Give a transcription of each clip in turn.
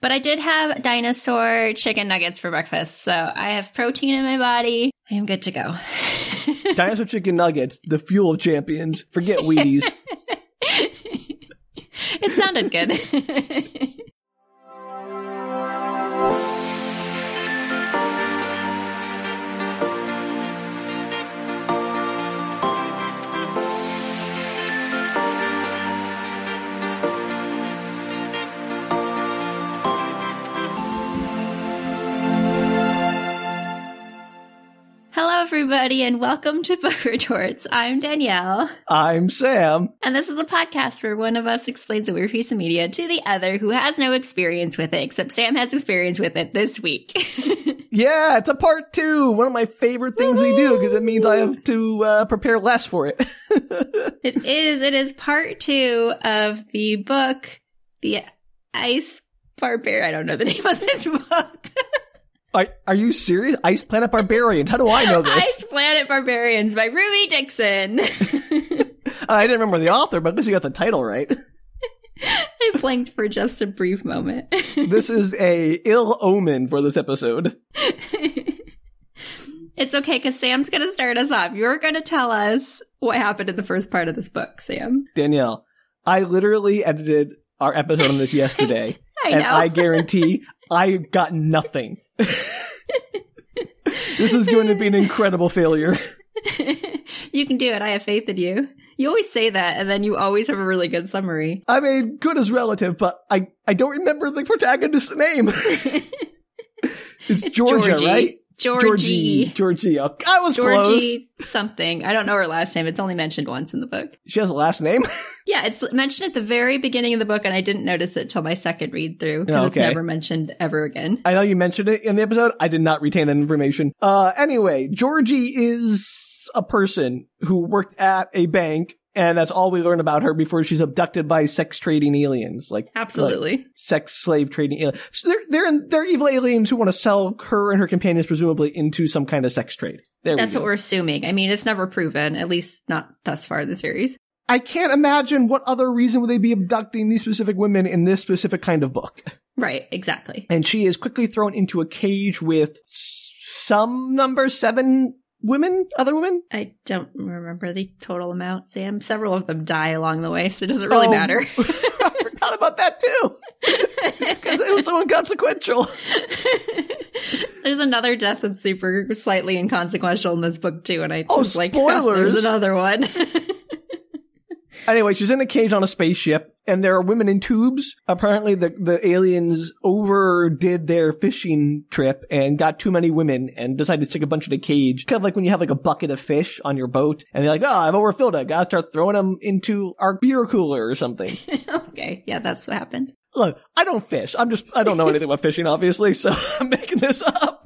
But I did have dinosaur chicken nuggets for breakfast, so I have protein in my body. I am good to go. Dinosaur chicken nuggets, the fuel of champions. Forget Wheaties. it sounded good. everybody, and welcome to Book Retorts. I'm Danielle, I'm Sam. and this is a podcast where one of us explains a weird piece of media to the other who has no experience with it, except Sam has experience with it this week. Yeah, it's a part two. One of my favorite things we do because it means I have to uh, prepare less for it. it is, it is part two of the book, The Ice Barbarian. I don't know the name of this book. Are, are you serious? Ice Planet Barbarians. How do I know this? Ice Planet Barbarians by Ruby Dixon. I didn't remember the author, but at least you got the title right. I blinked for just a brief moment. this is a ill omen for this episode. it's okay because Sam's going to start us off. You're going to tell us what happened in the first part of this book, Sam. Danielle, I literally edited our episode on this yesterday, I and. I guarantee I got nothing. this is going to be an incredible failure. you can do it. I have faith in you. You always say that, and then you always have a really good summary. I mean, good is relative, but I, I don't remember the protagonist's name. it's Georgia, Georgie. right? Georgie. Georgie. Oh, I was close. Georgie something. I don't know her last name. It's only mentioned once in the book. She has a last name. Yeah, it's mentioned at the very beginning of the book, and I didn't notice it till my second read through because Oh, it's never mentioned ever again. I know you mentioned it in the episode. I did not retain that information. Uh, anyway, Georgie is a person who worked at a bank, and that's all we learn about her before she's abducted by sex trading aliens, like like Absolutely. sex slave trading aliens. So they're they're they're evil aliens who want to sell her and her companions presumably into some kind of sex trade. There That's we what we're assuming. I mean, it's never proven, at least not thus far in the series. I can't imagine what other reason would they be abducting these specific women in this specific kind of book. Right, exactly. And she is quickly thrown into a cage with some number seven women, other women. I don't remember the total amount, Sam. Several of them die along the way, so it doesn't really Oh, matter. I forgot about that too. Because it was so inconsequential. There's another death that's super slightly inconsequential in this book too, and I Oh, was like, spoilers. there's another one. Anyway, she's in a cage on a spaceship, and there are women in tubes. Apparently, the, the aliens overdid their fishing trip and got too many women and decided to stick a bunch in a cage. Kind of like when you have like a bucket of fish on your boat, and they're like, oh, I've overfilled it. I gotta start throwing them into our beer cooler or something. okay, yeah, that's what happened. Look, I don't fish. I'm just, I don't know anything about fishing, obviously, so I'm making this up.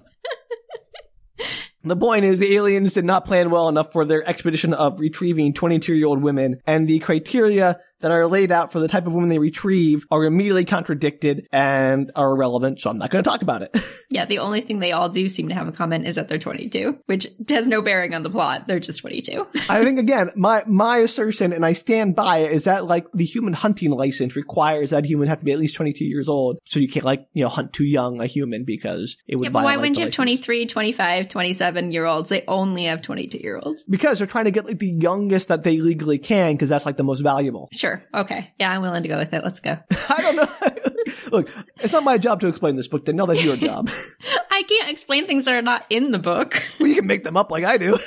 The point is, the aliens did not plan well enough for their expedition of retrieving 22 year old women, and the criteria that are laid out for the type of women they retrieve are immediately contradicted and are irrelevant, so I'm not going to talk about it. Yeah, the only thing they all do seem to have in common is that they're 22, which has no bearing on the plot. They're just 22. I think, again, my, my assertion, and I stand by it, is that, like, the human hunting license requires that human have to be at least 22 years old, so you can't, like, you know, hunt too young a human because it would Yeah, why wouldn't you have 23, 25, 27 year olds? They only have 22 year olds. Because they're trying to get like the youngest that they legally can, because that's like the most valuable. Sure. Okay. Yeah, I'm willing to go with it. Let's go. I don't know. Look, it's not my job to explain this book. Danielle, that's your job. I can't explain things that are not in the book. well, you can make them up like I do.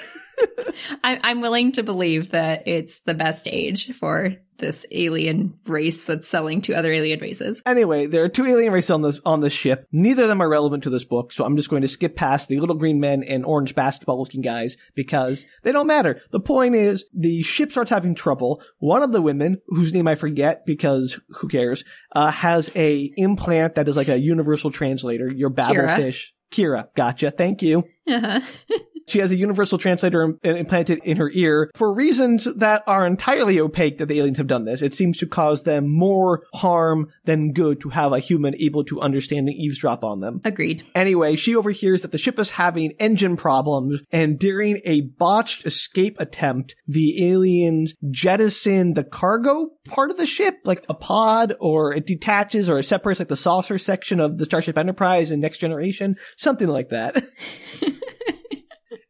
I, I'm willing to believe that it's the best age for this alien race that's selling to other alien races. Anyway, there are two alien races on this on this ship. Neither of them are relevant to this book, so I'm just going to skip past the little green men and orange basketball looking guys because they don't matter. The point is the ship starts having trouble. One of the women, whose name I forget because who cares, uh, has a implant that is like a universal translator. Your Kira. Babel fish. Kira, gotcha. Thank you. Uh-huh. She has a universal translator im- uh, implanted in her ear for reasons that are entirely opaque that the aliens have done this. It seems to cause them more harm than good to have a human able to understand and eavesdrop on them. Agreed. Anyway, she overhears that the ship is having engine problems, and during a botched escape attempt, the aliens jettison the cargo part of the ship, like a pod, or it detaches or it separates like the saucer section of the Starship Enterprise in Next Generation, something like that.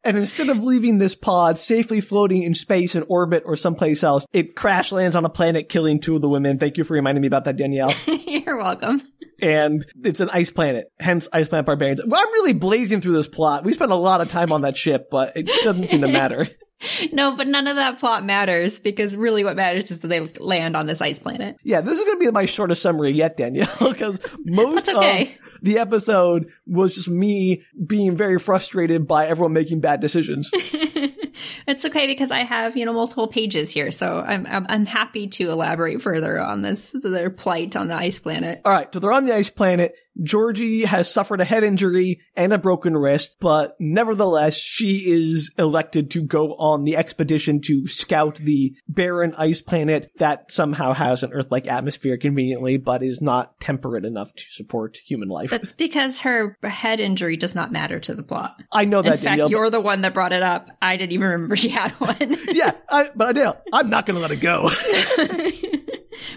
And instead of leaving this pod safely floating in space in orbit or someplace else, it crash lands on a planet, killing two of the women. Thank you for reminding me about that, Danielle. You're welcome. and it's an ice planet, hence Ice Planet Barbarians. Well, I'm really blazing through this plot. We spent a lot of time on that ship, but it doesn't seem to matter. No, but none of that plot matters because really what matters is that they land on this ice planet. Yeah, this is going to be my shortest summary yet, Danielle, because most okay. of the episode was just me being very frustrated by everyone making bad decisions. it's okay because I have, you know, multiple pages here, so I'm I'm, I'm happy to elaborate further on this their plight on the ice planet. All right, so they're on the ice planet. Georgie has suffered a head injury and a broken wrist, but nevertheless, she is elected to go on the expedition to scout the barren ice planet that somehow has an Earth-like atmosphere conveniently, but is not temperate enough to support human life. That's because her head injury does not matter to the plot. I know that. In fact, Danielle. you're the one that brought it up. I didn't even remember she had one. yeah, I, but Danielle, I'm not going to let it go.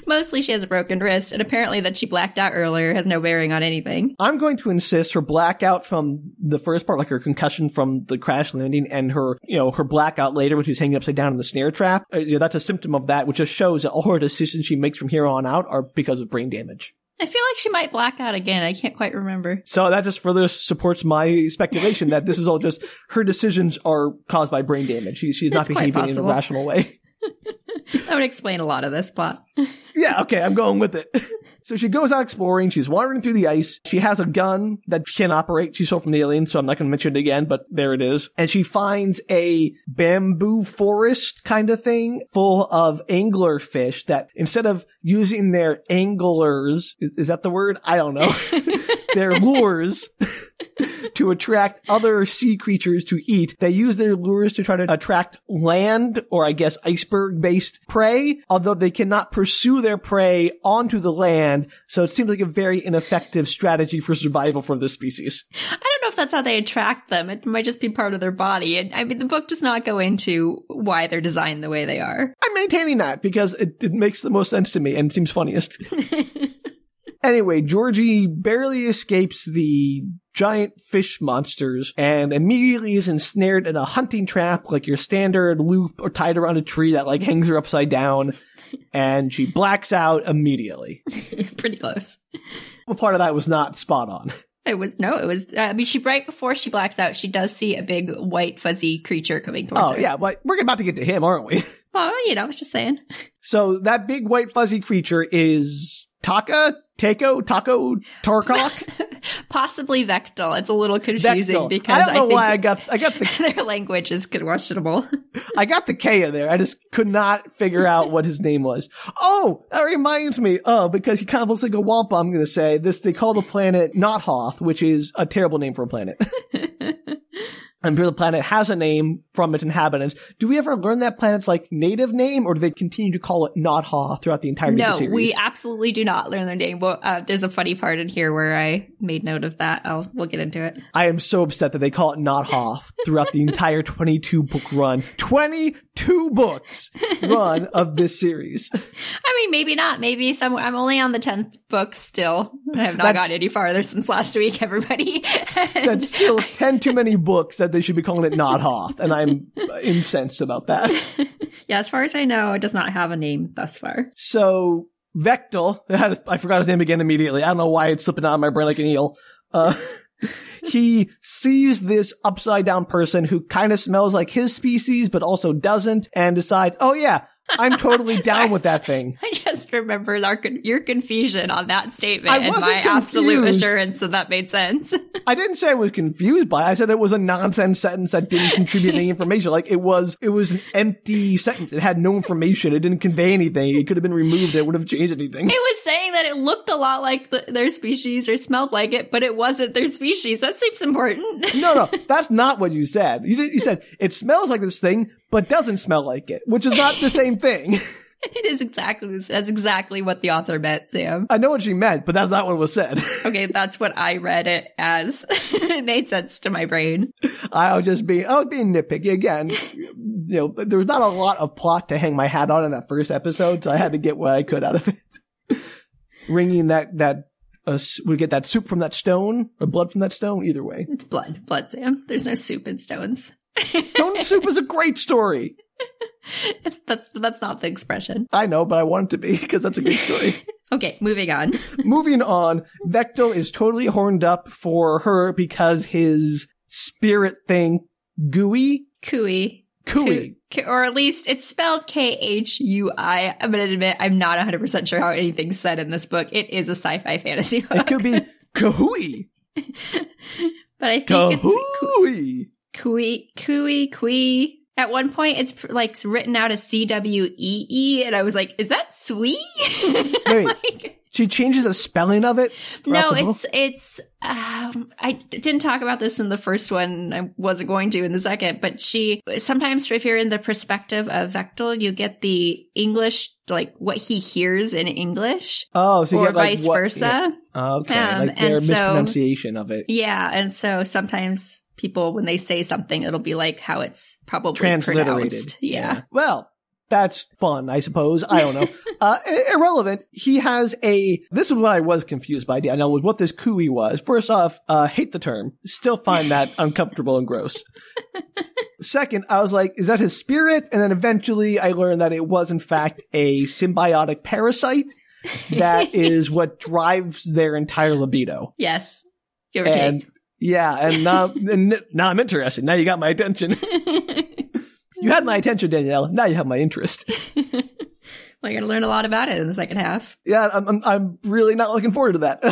Mostly she has a broken wrist, and apparently that she blacked out earlier has no bearing on anything. I'm going to insist her blackout from the first part, like her concussion from the crash landing, and her, you know, her blackout later when she's hanging upside down in the snare trap. Uh, you know, that's a symptom of that, which just shows that all her decisions she makes from here on out are because of brain damage. I feel like she might black out again. I can't quite remember. So that just further supports my speculation that this is all just her decisions are caused by brain damage. She, she's not It's quite behaving in a rational way. That would explain a lot of this plot. Yeah, okay, I'm going with it. So she goes out exploring. She's wandering through the ice. She has a gun that she can operate. She stole from the alien, so I'm not going to mention it again, but there it is. And she finds a bamboo forest kind of thing full of angler fish that instead of using their anglers, is, is that the word? I don't know. their lures to attract other sea creatures to eat. They use their lures to try to attract land or I guess iceberg based prey, although they cannot pursue their prey onto the land. So it seems like a very ineffective strategy for survival for this species. I don't know if that's how they attract them. It might just be part of their body. And I mean, the book does not go into why they're designed the way they are. I'm maintaining that because it, it makes the most sense to me and seems funniest. Anyway, Georgie barely escapes the giant fish monsters and immediately is ensnared in a hunting trap, like your standard loop or tied around a tree that like hangs her upside down. And she blacks out immediately. Pretty close. Well, part of that was not spot on. It was no, it was. I mean, she right before she blacks out, she does see a big white fuzzy creature coming towards Oh, her. yeah, but we're about to get to him, aren't we? Well, you know, I was just saying. So that big white fuzzy creature is Taka, Tako, Taco, Tarkok, Possibly Vektal. It's a little confusing Vektal. because I don't know think why I got I got the their language is questionable. I got the K in there. I just could not figure out what his name was. Oh, that reminds me. Oh, because he kind of looks like a wampa. I'm going to say this. They call the planet Not Hoth, which is a terrible name for a planet. I'm sure the planet has a name from its inhabitants. Do we ever learn that planet's like native name, or do they continue to call it Not Hoth throughout the entirety of no, series? we absolutely do not learn their name. Well, uh, there's a funny part in here where I made note of that. I'll we'll get into it. I am so upset that they call it Not Hoth throughout the entire 22 book run. 22 books run of this series. I mean, maybe not. Maybe some. I'm only on the tenth book still. I have not gotten any farther since last week. Everybody. That's still 10 too many books that they should be calling it Not Hoth, and I'm incensed about that. yeah, as far as I know, it does not have a name thus far. So, Vektal, I forgot his name again immediately. I don't know why it's slipping out of my brain like an eel. Uh, he sees this upside down person who kind of smells like his species, but also doesn't, and decides, oh yeah, I'm totally down with that thing. I just remembered our con- your confusion on that statement and my absolute assurance that that made sense. I didn't say I was confused by it. I said it was a nonsense sentence that didn't contribute any information. Like it was, it was an empty sentence. It had no information. It didn't convey anything. It could have been removed. It would have changed anything. It was saying that it looked a lot like the, their species or smelled like it, but it wasn't their species. That seems important. No, no, that's not what you said. You, did- you said it smells like this thing, but doesn't smell like it, which is not the same thing. it is exactly that's exactly what the author meant, Sam. I know what she meant, but that's not what was said. Okay, that's what I read it as. it made sense to my brain. I was just being, I was being nitpicky again. You know, there was not a lot of plot to hang my hat on in that first episode, so I had to get what I could out of it. Wringing that that uh, we get that soup from that stone or blood from that stone. Either way, It's blood, blood, Sam. There's no soup in stones. stone soup is a great story. It's, that's that's not the expression. I know, but I want it to be because that's a good story. Okay, moving on. Moving on, Vektal is totally horned up for her because his spirit thing, gooey, Kui. cooey. Ku- Or at least it's spelled K H U I. I'm going to admit I'm not 100% sure how anything's said in this book. It is a sci fi fantasy It could be kahooey, but I think it's kahooey. Kui, Kui, Kui. At one point, it's like written out as C W E E, and I was like, "Is that sweet?" Like, She changes the spelling of it. no, throughout the book? it's it's. Um, I didn't talk about this in the first one. I wasn't going to in the second, but she sometimes, if you're in the perspective of Vektal, you get the English, like what he hears in English, oh, so you or get like vice what- versa. yeah. Okay, Um, like their and so- mispronunciation of it. Yeah, and so sometimes people, when they say something, it'll be like how it's probably transliterated. pronounced. Yeah. Well, that's fun, I suppose. I don't know. uh, irrelevant. He has a. This is what I was confused by. I know with what this cooey was. First off, uh, hate the term. Still find that uncomfortable and gross. Second, I was like, is that his spirit? And then eventually I learned that it was in fact a symbiotic parasite that is what drives their entire libido. Yes. Give or And yeah, and now, and now I'm interested. Now you got my attention. You had my attention, Danielle. Now you have my interest. well, you're to learn a lot about it in the second half. Yeah, I'm, I'm, I'm really not looking forward to that.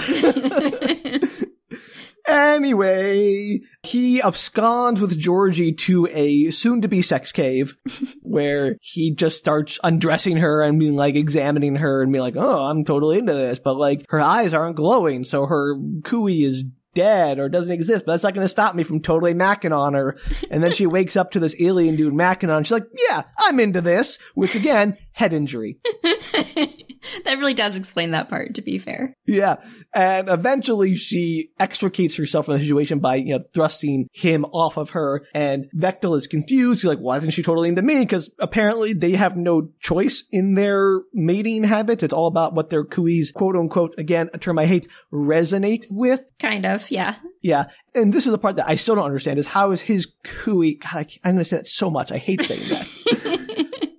anyway, he absconds with Georgie to a soon to be sex cave where he just starts undressing her and being like examining her and being like, oh, I'm totally into this. But like her eyes aren't glowing, so her cooey is dead or doesn't exist, but that's not going to stop me from totally macking on her. And then she wakes up to this alien dude macking on. She's like, yeah, I'm into this, which again, head injury. that really does explain that part, to be fair. Yeah. And eventually she extricates herself from the situation by, you know, thrusting him off of her. And Vektal is confused. He's like, why isn't she totally into me? Because apparently they have no choice in their mating habits. It's all about what their cooeys, quote unquote, again, a term I hate, resonate with. Kind of, yeah. Yeah. And this is the part that I still don't understand is how is his kui, God, I, I'm going to say that so much. I hate saying that.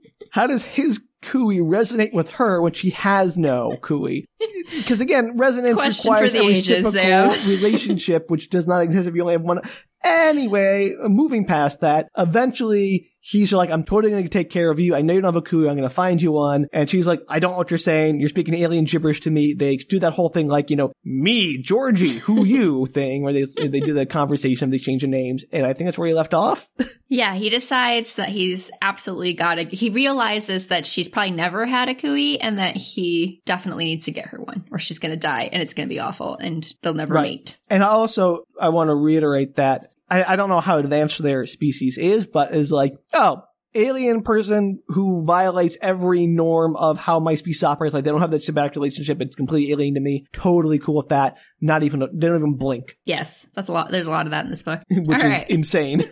how does his cooey resonate with her when she has no cooey? Because again, resonance Question requires a ages, reciprocal relationship, which does not exist if you only have one. Anyway, moving past that, eventually he's like, I'm totally going to take care of you. I know you don't have a cooey. I'm going to find you one. And she's like, I don't know what you're saying. You're speaking alien gibberish to me. They do that whole thing like, you know, me, Georgie, who you thing where they, they do the conversation, they change the names. And I think that's where he left off. Yeah, he decides that he's absolutely got to, he realizes that she's probably never had a cooey and that he definitely needs to get her one or she's going to die and it's going to be awful and they'll never Right. mate. And also, I want to reiterate that I, I don't know how advanced their species is, but is like, oh, alien person who violates every norm of how my species operates. Like they don't have that symbiotic relationship. It's completely alien to me. Totally cool with that. Not even, they don't even blink, Yes, that's a lot. There's a lot of that in this book. which All is right. insane.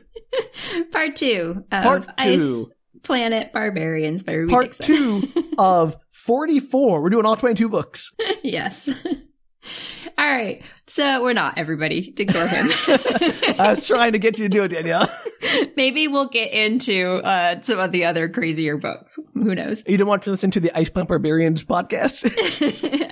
Part two of Part two. Ice Planet Barbarians by Ruby Part Dixon. two of 44. We're doing all 22 books. yes. All right. So we're not everybody. Ignore him. I was trying to get you to do it, Danielle. Maybe we'll get into uh, some of the other crazier books. Who knows? You don't want to listen to the Ice Planet Barbarians podcast?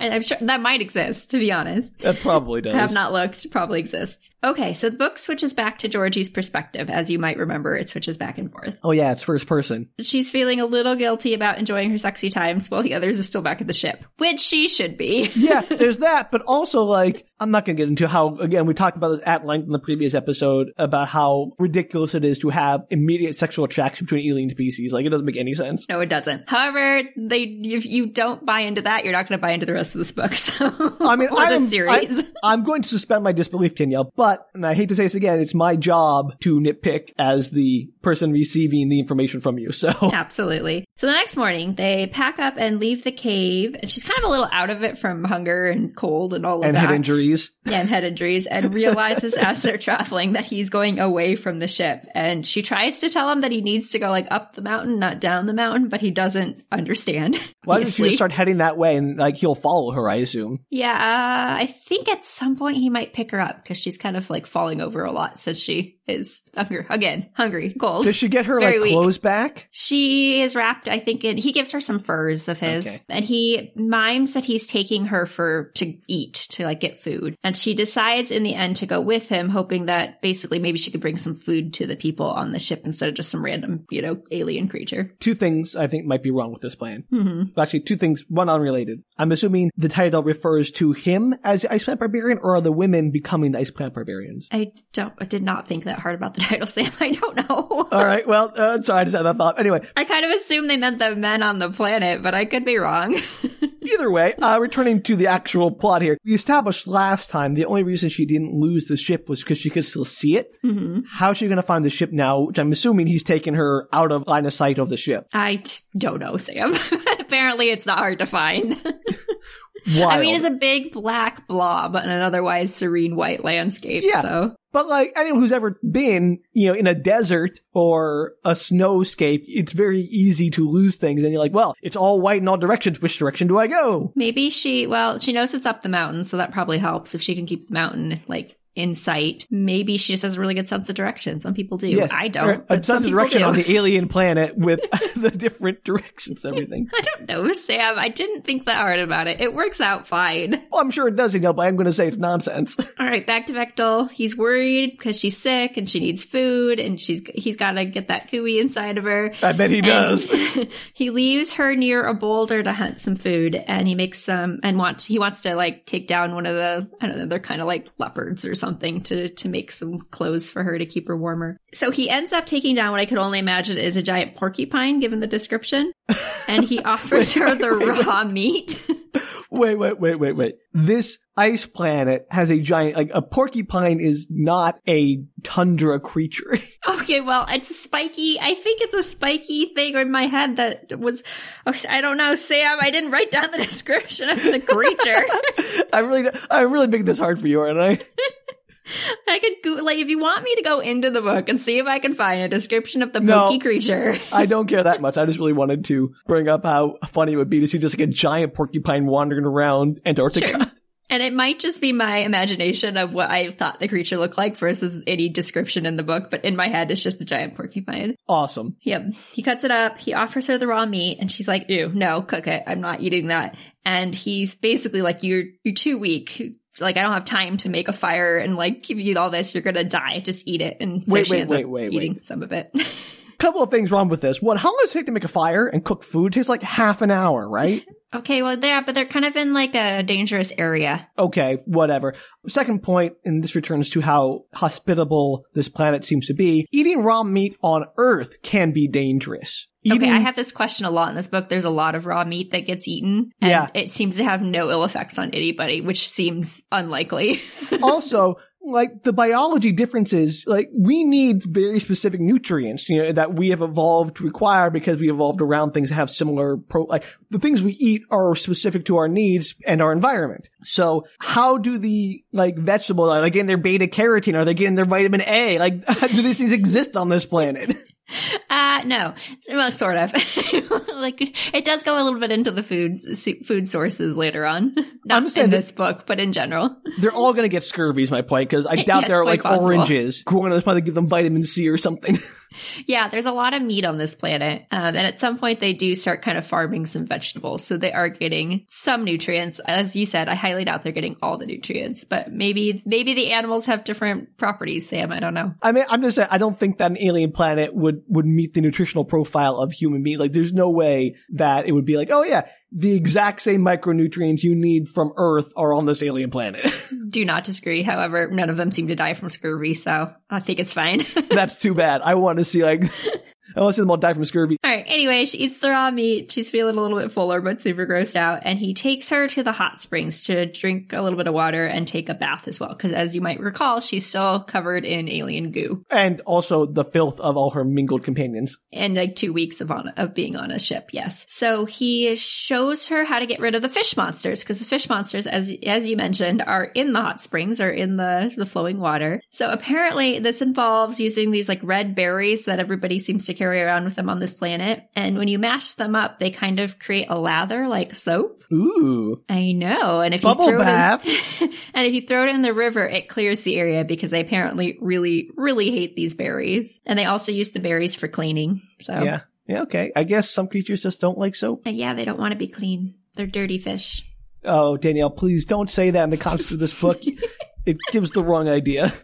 I'm sure that might exist, to be honest. that probably does. I have not looked, probably exists. Okay, so the book switches back to Georgie's perspective. As you might remember, it switches back and forth. Oh yeah, it's first person. She's feeling a little guilty about enjoying her sexy times while the others are still back at the ship, which she should be. yeah, there's that, but also like I'm not going to get into how again we talked about this at length in the previous episode about how ridiculous it is to have immediate sexual attraction between alien species. Like it doesn't make any sense. No, it doesn't. However, they if you don't buy into that, you're not going to buy into the rest of this book. So I mean, or I the am, series. I, I'm going to suspend my disbelief, Danielle, but, and I hate to say this again, it's my job to nitpick as the person receiving the information from you. So Absolutely. So the next morning, they pack up and leave the cave, and she's kind of a little out of it from hunger and cold and all of and that. head injuries. Yeah, and head injuries, and realizes as they're traveling that he's going away from the ship. And she tries to tell him that he needs to go like up the mountain, not down the mountain, but he doesn't understand. Why don't you start heading that way and like he'll follow her, I assume. Yeah, uh, I think at some point he might pick her up because she's kind of like falling over a lot since she is hungry again, hungry, cold. Does she get her like weak. clothes back? She is wrapped, I think, in, he gives her some furs of his Okay. and he mimes that he's taking her for, to eat, to like get food. And she decides in the end to go with him, hoping that basically maybe she could bring some food to the people on the ship instead of just some random, you know, alien creature. Two things I think might be wrong with this plan. hmm Actually, two things, one unrelated. I'm assuming the title refers to him as the Ice Planet Barbarian or are the women becoming the Ice Planet Barbarians? I don't, I did not think that hard about the title, Sam. I don't know. All right, well, uh, sorry, I just had that thought. Anyway, I kind of assumed they meant the men on the planet, but I could be wrong. Either way, uh, returning to the actual plot here, we established last time the only reason she didn't lose the ship was because she could still see it. hmm How's she going to find the ship now? Which I'm assuming he's taken her out of line of sight of the ship. I t- don't know, Sam. Apparently, it's not hard to find. I mean, it's a big black blob on an otherwise serene white landscape. Yeah. So but like anyone who's ever been, you know, in a desert or a snowscape, it's very easy to lose things. And you're like, well, it's all white in all directions. Which direction do I go? maybe she, well, she knows it's up the mountain, so that probably helps if she can keep the mountain like in sight. Maybe she just has a really good sense of direction. Some people do. Yes. I don't. A sense of direction do. on the alien planet with the different directions, everything. I don't know, Sam. I didn't think that hard about it. It works out fine. Well, oh, I'm sure it does, you know, but I'm going to say it's nonsense. All right, back to Vektal. He's worried because she's sick and she needs food, and she's he's got to get that cooey inside of her. I bet he does. He leaves her near a boulder to hunt some food, and he makes some and wants he wants to like take down one of the I don't know they're kind of like leopards or something to to make some clothes for her to keep her warmer. So he ends up taking down what I could only imagine is a giant porcupine, given the description, and he offers her the raw meat. Wait, wait, wait, wait, wait. This ice planet has a giant, like, a porcupine is not a tundra creature. Okay, well, it's a spiky. I think it's a spiky thing in my head that was. I don't know, Sam. I didn't write down the description of the creature. I really, I'm really making this hard for you, aren't I? I could go, like if you want me to go into the book and see if I can find a description of the No. pokey creature. I don't care that much. I just really wanted to bring up how funny it would be to see just like a giant porcupine wandering around Antarctica. Sure. And it might just be my imagination of what I thought the creature looked like versus any description in the book, but in my head it's just a giant porcupine. Awesome. Yep. He cuts it up, he offers her the raw meat, and she's like, Ew, no, cook it. I'm not eating that. And he's basically like, You're you're too weak. Like I don't have time to make a fire and like give you all this, you're gonna die. Just eat it. And so Wait, wait, wait, wait, eating some of it. Couple of things wrong with this. One, how long does it take to make a fire and cook food? It takes like half an hour, right? okay, well yeah, but they're kind of in like a dangerous area. Okay, whatever. Second point, and this returns to how hospitable this planet seems to be, eating raw meat on Earth can be dangerous. Eating, Okay, I have this question a lot in this book. There's a lot of raw meat that gets eaten, and Yeah. it seems to have no ill effects on anybody, which seems unlikely. also, like the biology differences, like we need very specific nutrients, you know, that we have evolved to require because we evolved around things that have similar pro, like the things we eat are specific to our needs and our environment. So how do the, like vegetable, they getting their beta carotene? Are they getting their vitamin A? Like, do these things exist on this planet? Uh, no. Well, sort of. like, it does go a little bit into the food, food sources later on. Not I'm saying in this book, but in general. They're all going to get scurvy is my point because I doubt Yes, they're like possible. oranges. Going to probably give them vitamin C or something. Yeah, there's a lot of meat on this planet. Um, and at some point they do start kind of farming some vegetables. So they are getting some nutrients. As you said, I highly doubt they're getting all the nutrients, but maybe, maybe the animals have different properties, Sam. I don't know. I mean, I'm just saying, I don't think that an alien planet would, would meet the nutritional profile of human being. Like there's no way that it would be like, oh yeah, the exact same micronutrients you need from Earth are on this alien planet. Do not disagree. However, none of them seem to die from scurvy, so I think it's fine. That's too bad. I want to see like I want to see them all die from scurvy. All right. Anyway, she eats the raw meat. She's feeling a little bit fuller, but super grossed out. And he takes her to the hot springs to drink a little bit of water and take a bath as well. Because as you might recall, she's still covered in alien goo And also the filth of all her mingled companions. and like two weeks of on of being on a ship. Yes. So he shows her how to get rid of the fish monsters because the fish monsters, as as you mentioned, are in the hot springs or in the the flowing water. So apparently, this involves using these like red berries that everybody seems to carry around with them on this planet. And when you mash them up, they kind of create a lather like soap. Ooh. I know. And if Bubble you throw bath. it in, and if you throw it in the river, it clears the area because they apparently really, really hate these berries. And they also use the berries for cleaning. So Yeah. Yeah, okay. I guess some creatures just don't like soap. But yeah, they don't want to be clean. They're dirty fish. Oh, Danielle, please don't say that in the context of this book. it gives the wrong idea.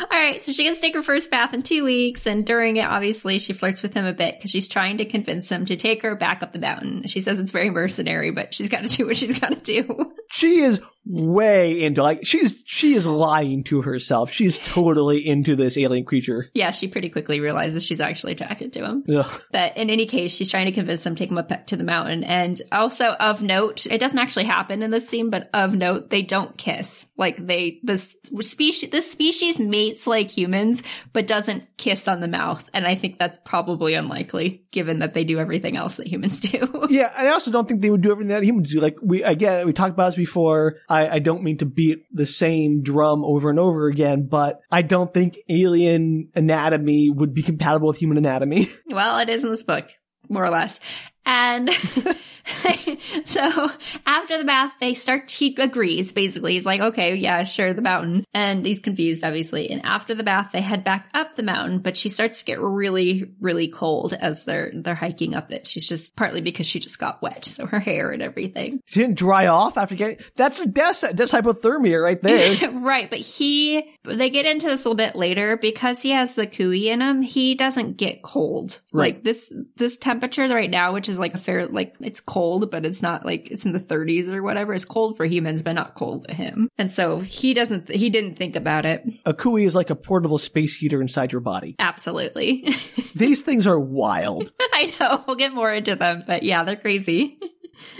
All right, so she gets to take her first bath in two weeks, and during it, obviously, she flirts with him a bit because she's trying to convince him to take her back up the mountain. She says it's very mercenary, but she's got to do what she's got to do. She is way into like she's she is lying to herself. She's totally into this alien creature. yeah, she pretty quickly realizes she's actually attracted to him. Ugh. But in any case, she's trying to convince him to take him up to the mountain. And also of note, it doesn't actually happen in this scene, but of note, they don't kiss. Like they, this species, this species like humans, but doesn't kiss on the mouth. And I think that's probably unlikely given that they do everything else that humans do. Yeah, and I also don't think they would do everything that humans do. Like we again, we talked about this before. I, I don't mean to beat the same drum over and over again, but I don't think alien anatomy would be compatible with human anatomy. well, it is in this book, more or less. And so after the bath, they start, he agrees basically. He's like, okay, yeah, sure, the mountain. And he's confused, obviously. And after the bath, they head back up the mountain, but she starts to get really, really cold as they're, they're hiking up it. She's just partly because she just got wet. So her hair and everything. She didn't dry off after getting that's that's that's hypothermia right there. right. But he, they get into this a little bit later because he has the kui in him. He doesn't get cold. Right. Like this, this temperature right now, which is like a fair, like it's cold, but it's not like it's in the 30s or whatever. It's cold for humans, but not cold to him. And so he doesn't, he didn't think about it. A kui is like a portable space heater inside your body. Absolutely. These things are wild. I know. We'll get more into them, but yeah, they're crazy.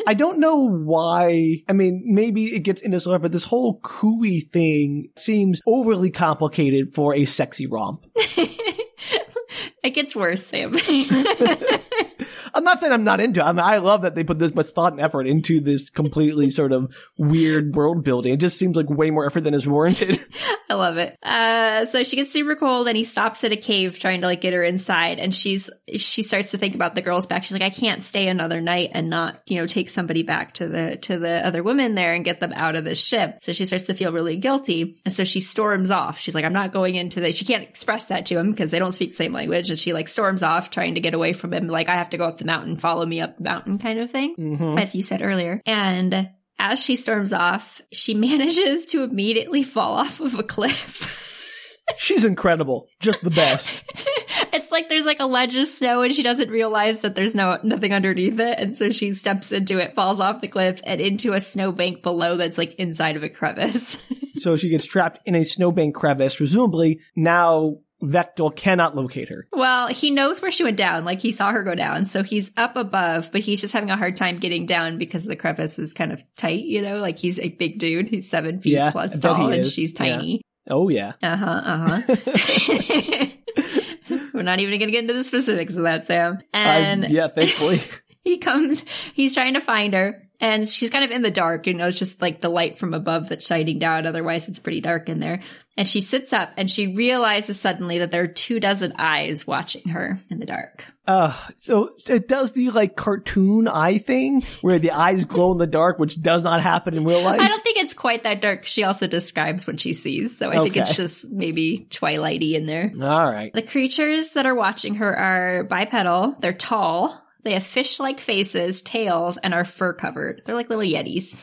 I don't know why. I mean, maybe it gets into some, but this whole kui thing seems overly complicated for a sexy romp. it gets worse, Sam. I'm not saying I'm not into it. I mean, I love that they put this much thought and effort into this completely sort of weird world building. It just seems like way more effort than is warranted. I love it. Uh, so she gets super cold and he stops at a cave trying to like get her inside. And she's, she starts to think about the girls back. She's like, I can't stay another night and not, you know, take somebody back to the, to the other women there and get them out of this ship. So she starts to feel really guilty. And so she storms off. She's like, I'm not going into the, she can't express that to him because they don't speak the same language. And she like storms off trying to get away from him. Like, I have to go up the mountain, follow me up the mountain kind of thing, Mhm. as you said earlier. And as she storms off, she manages to immediately fall off of a cliff. She's incredible. Just the best. it's like there's like a ledge of snow and she doesn't realize that there's no nothing underneath it and so she steps into it falls off the cliff and into a snowbank below that's like inside of a crevice so she gets trapped in a snowbank crevice. Presumably now Vektal cannot locate her. well he knows where she went down. Like he saw her go down. So he's up above but he's just having a hard time getting down because the crevice is kind of tight you know? Like he's a big dude. He's seven feet Yeah, plus tall and she's Yeah. tiny. Oh yeah. uh-huh uh-huh. We're not even gonna get into the specifics of that sam. And yeah, thankfully. he comes, he's trying to find her, and she's kind of in the dark, you know, it's just like the light from above that's shining down. Otherwise, it's pretty dark in there. And she sits up and she realizes suddenly that there are two dozen eyes watching her in the dark. Uh, so it does the like cartoon eye thing where the eyes glow in the dark, which does not happen in real life. I don't think it's quite that dark. She also describes what she sees. So I think it's just maybe twilighty in there. All right. The creatures that are watching her are bipedal. They're tall. They have fish-like faces, tails, and are fur covered. They're like little yetis.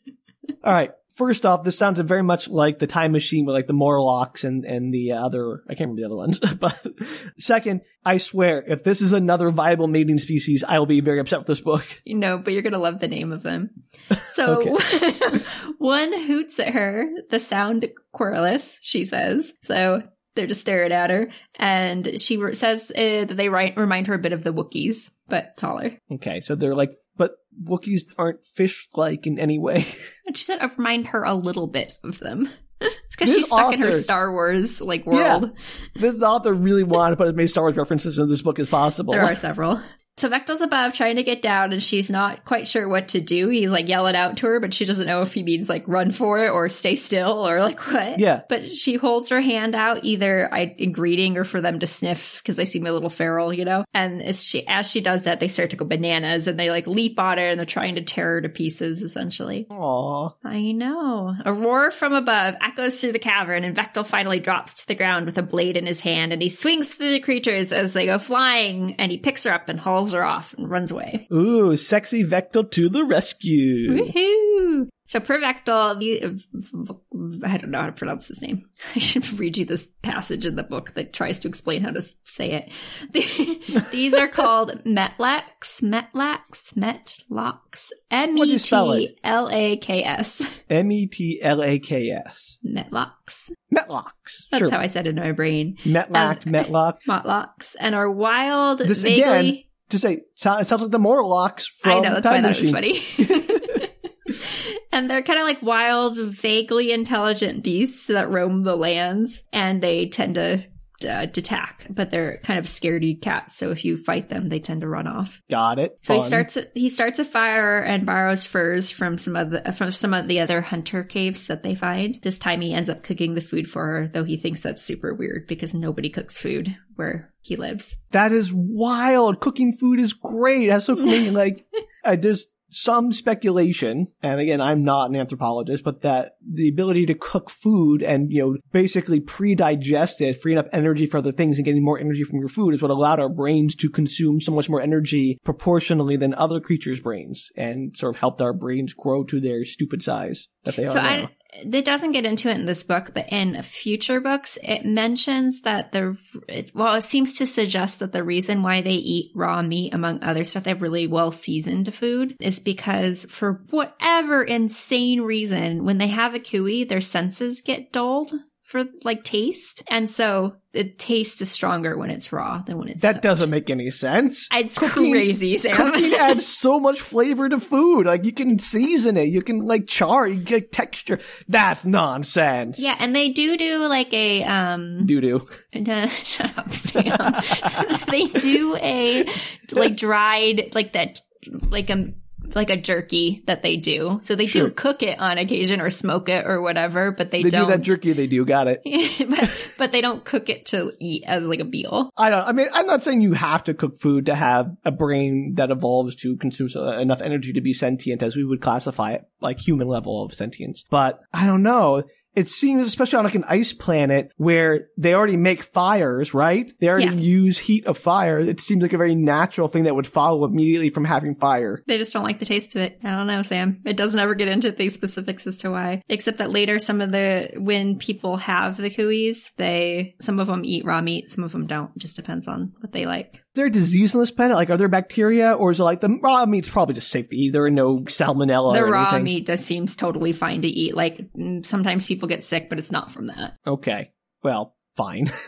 All right. first off, this sounds very much like the time machine with like the Morlocks and, and the other, I can't remember the other ones. but second, I swear, if this is another viable mating species, I will be very upset with this book. You know, but you're going to love the name of them. So one hoots at her, the sound querulous, she says. So they're just staring at her. And she says uh, that they ri- remind her a bit of the Wookiees, but taller. Okay, so they're like, but Wookiees aren't fish-like in any way. And she said, I remind her a little bit of them. it's because she's stuck in her Star Wars like world. this author really wanted to put as many Star Wars references in this book as possible. There are several. So Vektal's above trying to get down and she's not quite sure what to do. He's like yelling out to her, but she doesn't know if he means like run for it or stay still or like what. Yeah. But she holds her hand out either in greeting or for them to sniff because they seem a little feral, you know? And as she, as she does that, they start to go bananas and they like leap on her and they're trying to tear her to pieces essentially. Aw. I know. A roar from above echoes through the cavern, and Vektal finally drops to the ground with a blade in his hand, and he swings through the creatures as they go flying, and he picks her up and hauls her off and runs away. Ooh, sexy Vektal to the rescue. Woohoo! So per Vektal, the, I don't know how to pronounce his name. I should read you this passage in the book that tries to explain how to say it. The- These are called Metlax, Metlax, Metlocks, M-E-T-L-A-K-S. M-E-T-L-A-K-S. What do E you spell T it? L A K S. M E T L A K S. Metlocks. Metlocks. That's sure. how I said it in my brain. Metlack, Um, Metlock. Motlocks and are wild, This vaguely. again, Just say, it sounds like the Morlocks from I know that's why Time that was Machine. funny. and they're kind of like wild, vaguely intelligent beasts that roam the lands, and they tend to uh, to attack, but they're kind of scaredy cats. So if you fight them, they tend to run off. Got it. So he Fun. starts he starts a fire and borrows furs from some of the from some of the other hunter caves that they find. This time he ends up cooking the food for her, though he thinks that's super weird because nobody cooks food where he lives. That is wild. Cooking food is great. That's so cool. like, uh, there's some speculation, and again, I'm not an anthropologist, but that the ability to cook food and, you know, basically pre-digest it, freeing up energy for other things and getting more energy from your food is what allowed our brains to consume so much more energy proportionally than other creatures' brains and sort of helped our brains grow to their stupid size that they So are now. I, it doesn't get into it in this book, but in future books, it mentions that the, it, well, it seems to suggest that the reason why they eat raw meat, among other stuff, they have really well seasoned food, is because for whatever insane reason, when they have a cooey, their senses get dulled for like taste. And so the taste is stronger when it's raw than when it's that cooked. doesn't make any sense. It's cooking- crazy, Sam. Cooking adds so much flavor to food. Like you can season it, you can like char, you get texture. That's nonsense. yeah, and they do do like a um Doo doo. No, shut up, Sam. they do a like dried like that like a like a jerky that they do. So they Sure. do cook it on occasion or smoke it or whatever, but they, They don't do that jerky. They do. Got it. but, but they don't cook it to eat as like a meal. I don't. I mean, I'm not saying you have to cook food to have a brain that evolves to consume so- uh, enough energy to be sentient, as we would classify it, like human level of sentience. But I don't know. It seems, especially on like an ice planet where they already make fires, right? They already Yeah. use heat of fire. It seems like a very natural thing that would follow immediately from having fire. They just don't like the taste of it. I don't know, Sam. It doesn't ever get into the specifics as to why. Except that later, some of the when people have the cooies, they some of them eat raw meat, some of them don't. Just depends on what they like. Is there a disease on this planet? Like, are there bacteria, or is it like the raw meat's probably just safe to eat? There are no salmonella the raw anything. meat just seems totally fine to eat. Like mm, sometimes people get sick, but it's not from that. Okay, well, fine.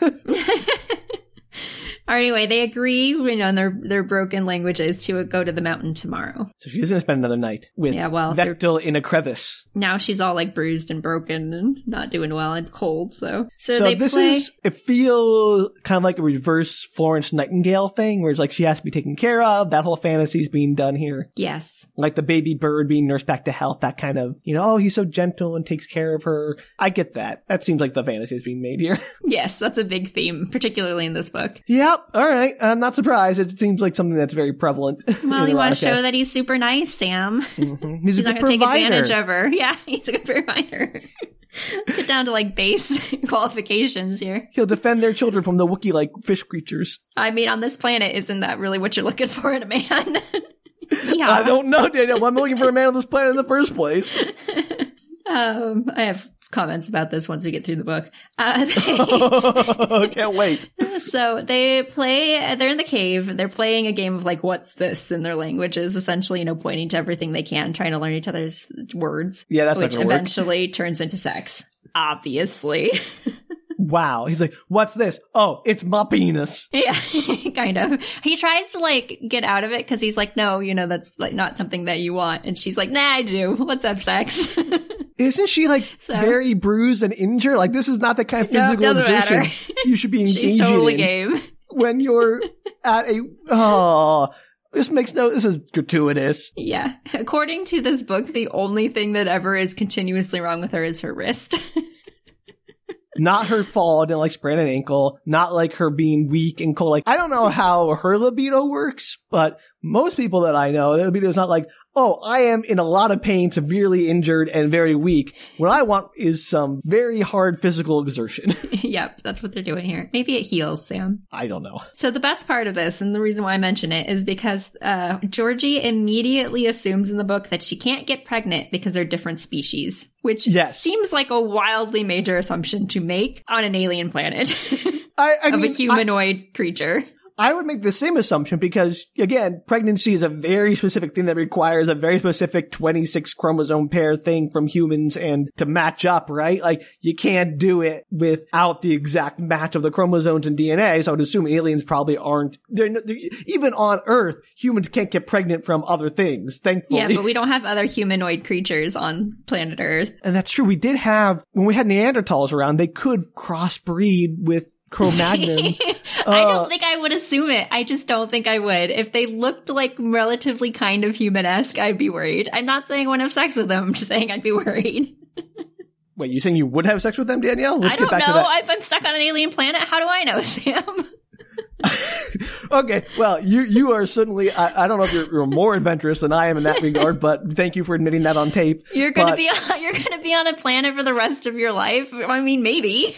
or anyway, they agree, you know, in their their broken languages to go to the mountain tomorrow. so she's gonna spend another night with Yeah, well, Vektal in a crevice. Now she's all like bruised and broken and not doing well and cold. So so, So, they this play. is it feels kind of like a reverse Florence Nightingale thing, where it's like she has to be taken care of. That whole fantasy is being done here, yes, like the baby bird being nursed back to health. That kind of you know, oh, he's so gentle and takes care of her. I get that. That seems like the fantasy is being made here. yes, that's a big theme, particularly in this book. All right. I'm not surprised. It seems like something that's very prevalent. Well, he wants to show that he's super nice, Sam. Mhm. He's, He's a not going to take advantage of her. Yeah, he's a good provider. Get down to like base qualifications here. He'll defend their children from the Wookiee like fish creatures. I mean, on this planet, isn't that really what you're looking for in a man? yeah. I don't know, Danielle. I'm looking for a man on this planet in the first place. Um, I have comments about this once we get through the book. Uh, they- Can't wait. so they play, they're in the cave, they're playing a game of like, what's this in their languages, essentially, you know, pointing to everything they can, trying to learn each other's words, Yeah, that's which gonna work. eventually turns into sex. Obviously. Wow. He's like, what's this? Oh, it's my penis. yeah, kind of. He tries to like get out of it because he's like, no, you know, that's like not something that you want. And she's like, nah, I do. Let's have sex. Isn't she like So- very bruised and injured? Like this is not the kind of physical doesn't exertion you should be engaging she's totally in game. when you're at a. Oh, this makes no. This is gratuitous. Yeah. According to this book, the only thing that ever is continuously wrong with her is her wrist. Not her fall, didn't like sprain an ankle. Not like her being weak and cold. Like I don't know how her libido works, but most people that I know, their libido is not like, oh, I am in a lot of pain, severely injured, and very weak. What I want is some very hard physical exertion. yep, that's what they're doing here. Maybe it heals, Sam. I don't know. So the best part of this, and the reason why I mention it, is because uh, Georgie immediately assumes in the book that she can't get pregnant because they're different species, which Yes. seems like a wildly major assumption to make on an alien planet I, I of mean, a humanoid creature. I would make the same assumption because, again, pregnancy is a very specific thing that requires a very specific 26 chromosome pair thing from humans and to match up, right? Like, you can't do it without the exact match of the chromosomes and DNA. So I would assume aliens probably aren't, they're, they're- even on Earth, humans can't get pregnant from other things, thankfully. Yeah, but we don't have other humanoid creatures on planet Earth. and that's true. We did have, when we had Neanderthals around, they could crossbreed with Cro-Magnon. I Uh, don't think I would assume it. I just don't think I would. If they looked like relatively kind of human-esque, I'd be worried. I'm not saying I wouldn't have sex with them. I'm just saying I'd be worried. Wait, you saying you would have sex with them, Danielle? Let's I don't get back know. to that. If I'm stuck on an alien planet, how do I know, Sam? okay, well, you you are certainly. I, I don't know if you're, you're more adventurous than I am in that regard, but thank you for admitting that on tape. You're gonna But- be on, you're gonna be on a planet for the rest of your life. I mean, maybe.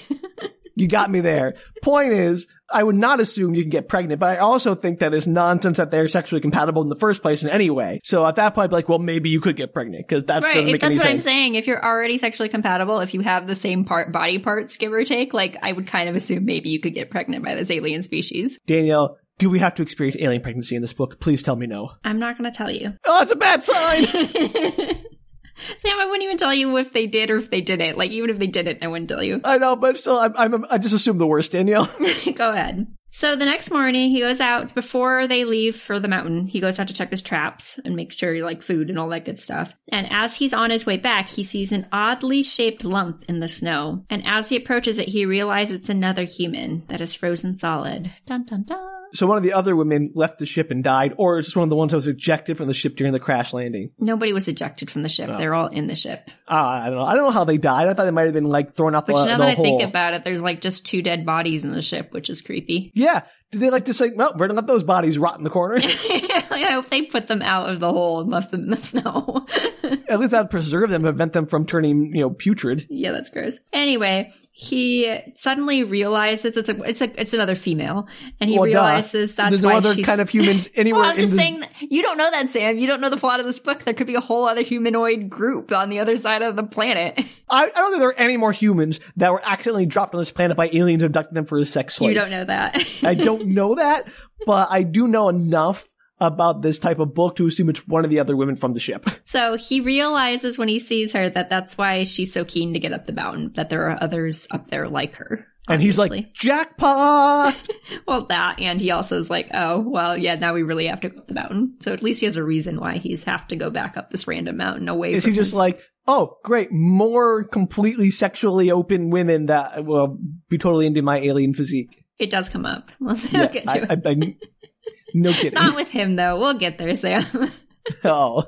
You got me there. Point is, I would not assume you can get pregnant, but I also think that it's nonsense that they're sexually compatible in the first place in any way. So at that point, I'd be like, well, maybe you could get pregnant because that doesn't right. make If that's any what I'm saying. If you're already sexually compatible, if you have the same part body parts, give or take, like I would kind of assume maybe you could get pregnant by this alien species. Danielle, do we have to experience alien pregnancy in this book? Please tell me no. I'm not gonna tell you. Oh, it's a bad sign. Sam, I wouldn't even tell you if they did or if they didn't. Like, even if they didn't, I wouldn't tell you. I know, but still, I'm, I'm I just assume the worst, Danielle. Go ahead. So the next morning, he goes out before they leave for the mountain. He goes out to check his traps and make sure, like, food and all that good stuff. And as he's on his way back, he sees an oddly shaped lump in the snow. And as he approaches it, he realizes it's another human that is frozen solid. Dun dun dun. So one of the other women left the ship and died, or is this one of the ones that was ejected from the ship during the crash landing? Nobody was ejected from the ship. Oh. They're all in the ship. Ah, I don't know. I don't know how they died. I thought they might have been like thrown out the, Which now the that I think about it, there's like just two dead bodies in the ship, which is creepy. yeah. Did they like to say, well, we're gonna let those bodies rot in the corner? I hope they put them out of the hole and left them in the snow. At least that'd preserve them, prevent them from turning, you know, putrid. yeah, that's gross. Anyway, he suddenly realizes it's a it's a it's another female, and he Well, duh. realizes that's There's why no other she's kind of humans anywhere Well, I'm just this. saying you don't know that, Sam. You don't know the plot of this book. There could be a whole other humanoid group on the other side of the planet. I, I don't think there are any more humans that were accidentally dropped on this planet by aliens abducting them for a sex slave. You don't know that. I don't know that, but I do know enough about this type of book to assume it's one of the other women from the ship. So he realizes when he sees her that that's why she's so keen to get up the mountain, that there are others up there like her. And he's like, jackpot! well, that, and he also is like, oh, well, yeah, now we really have to go up the mountain. So at least he has a reason why he's have to go back up this random mountain away Is from he just his- like, oh, great, more completely sexually open women that will be totally into my alien physique? it does come up. Let's Yeah, get to I, it. I, I, no kidding. Not with him, though. We'll get there, Sam. oh,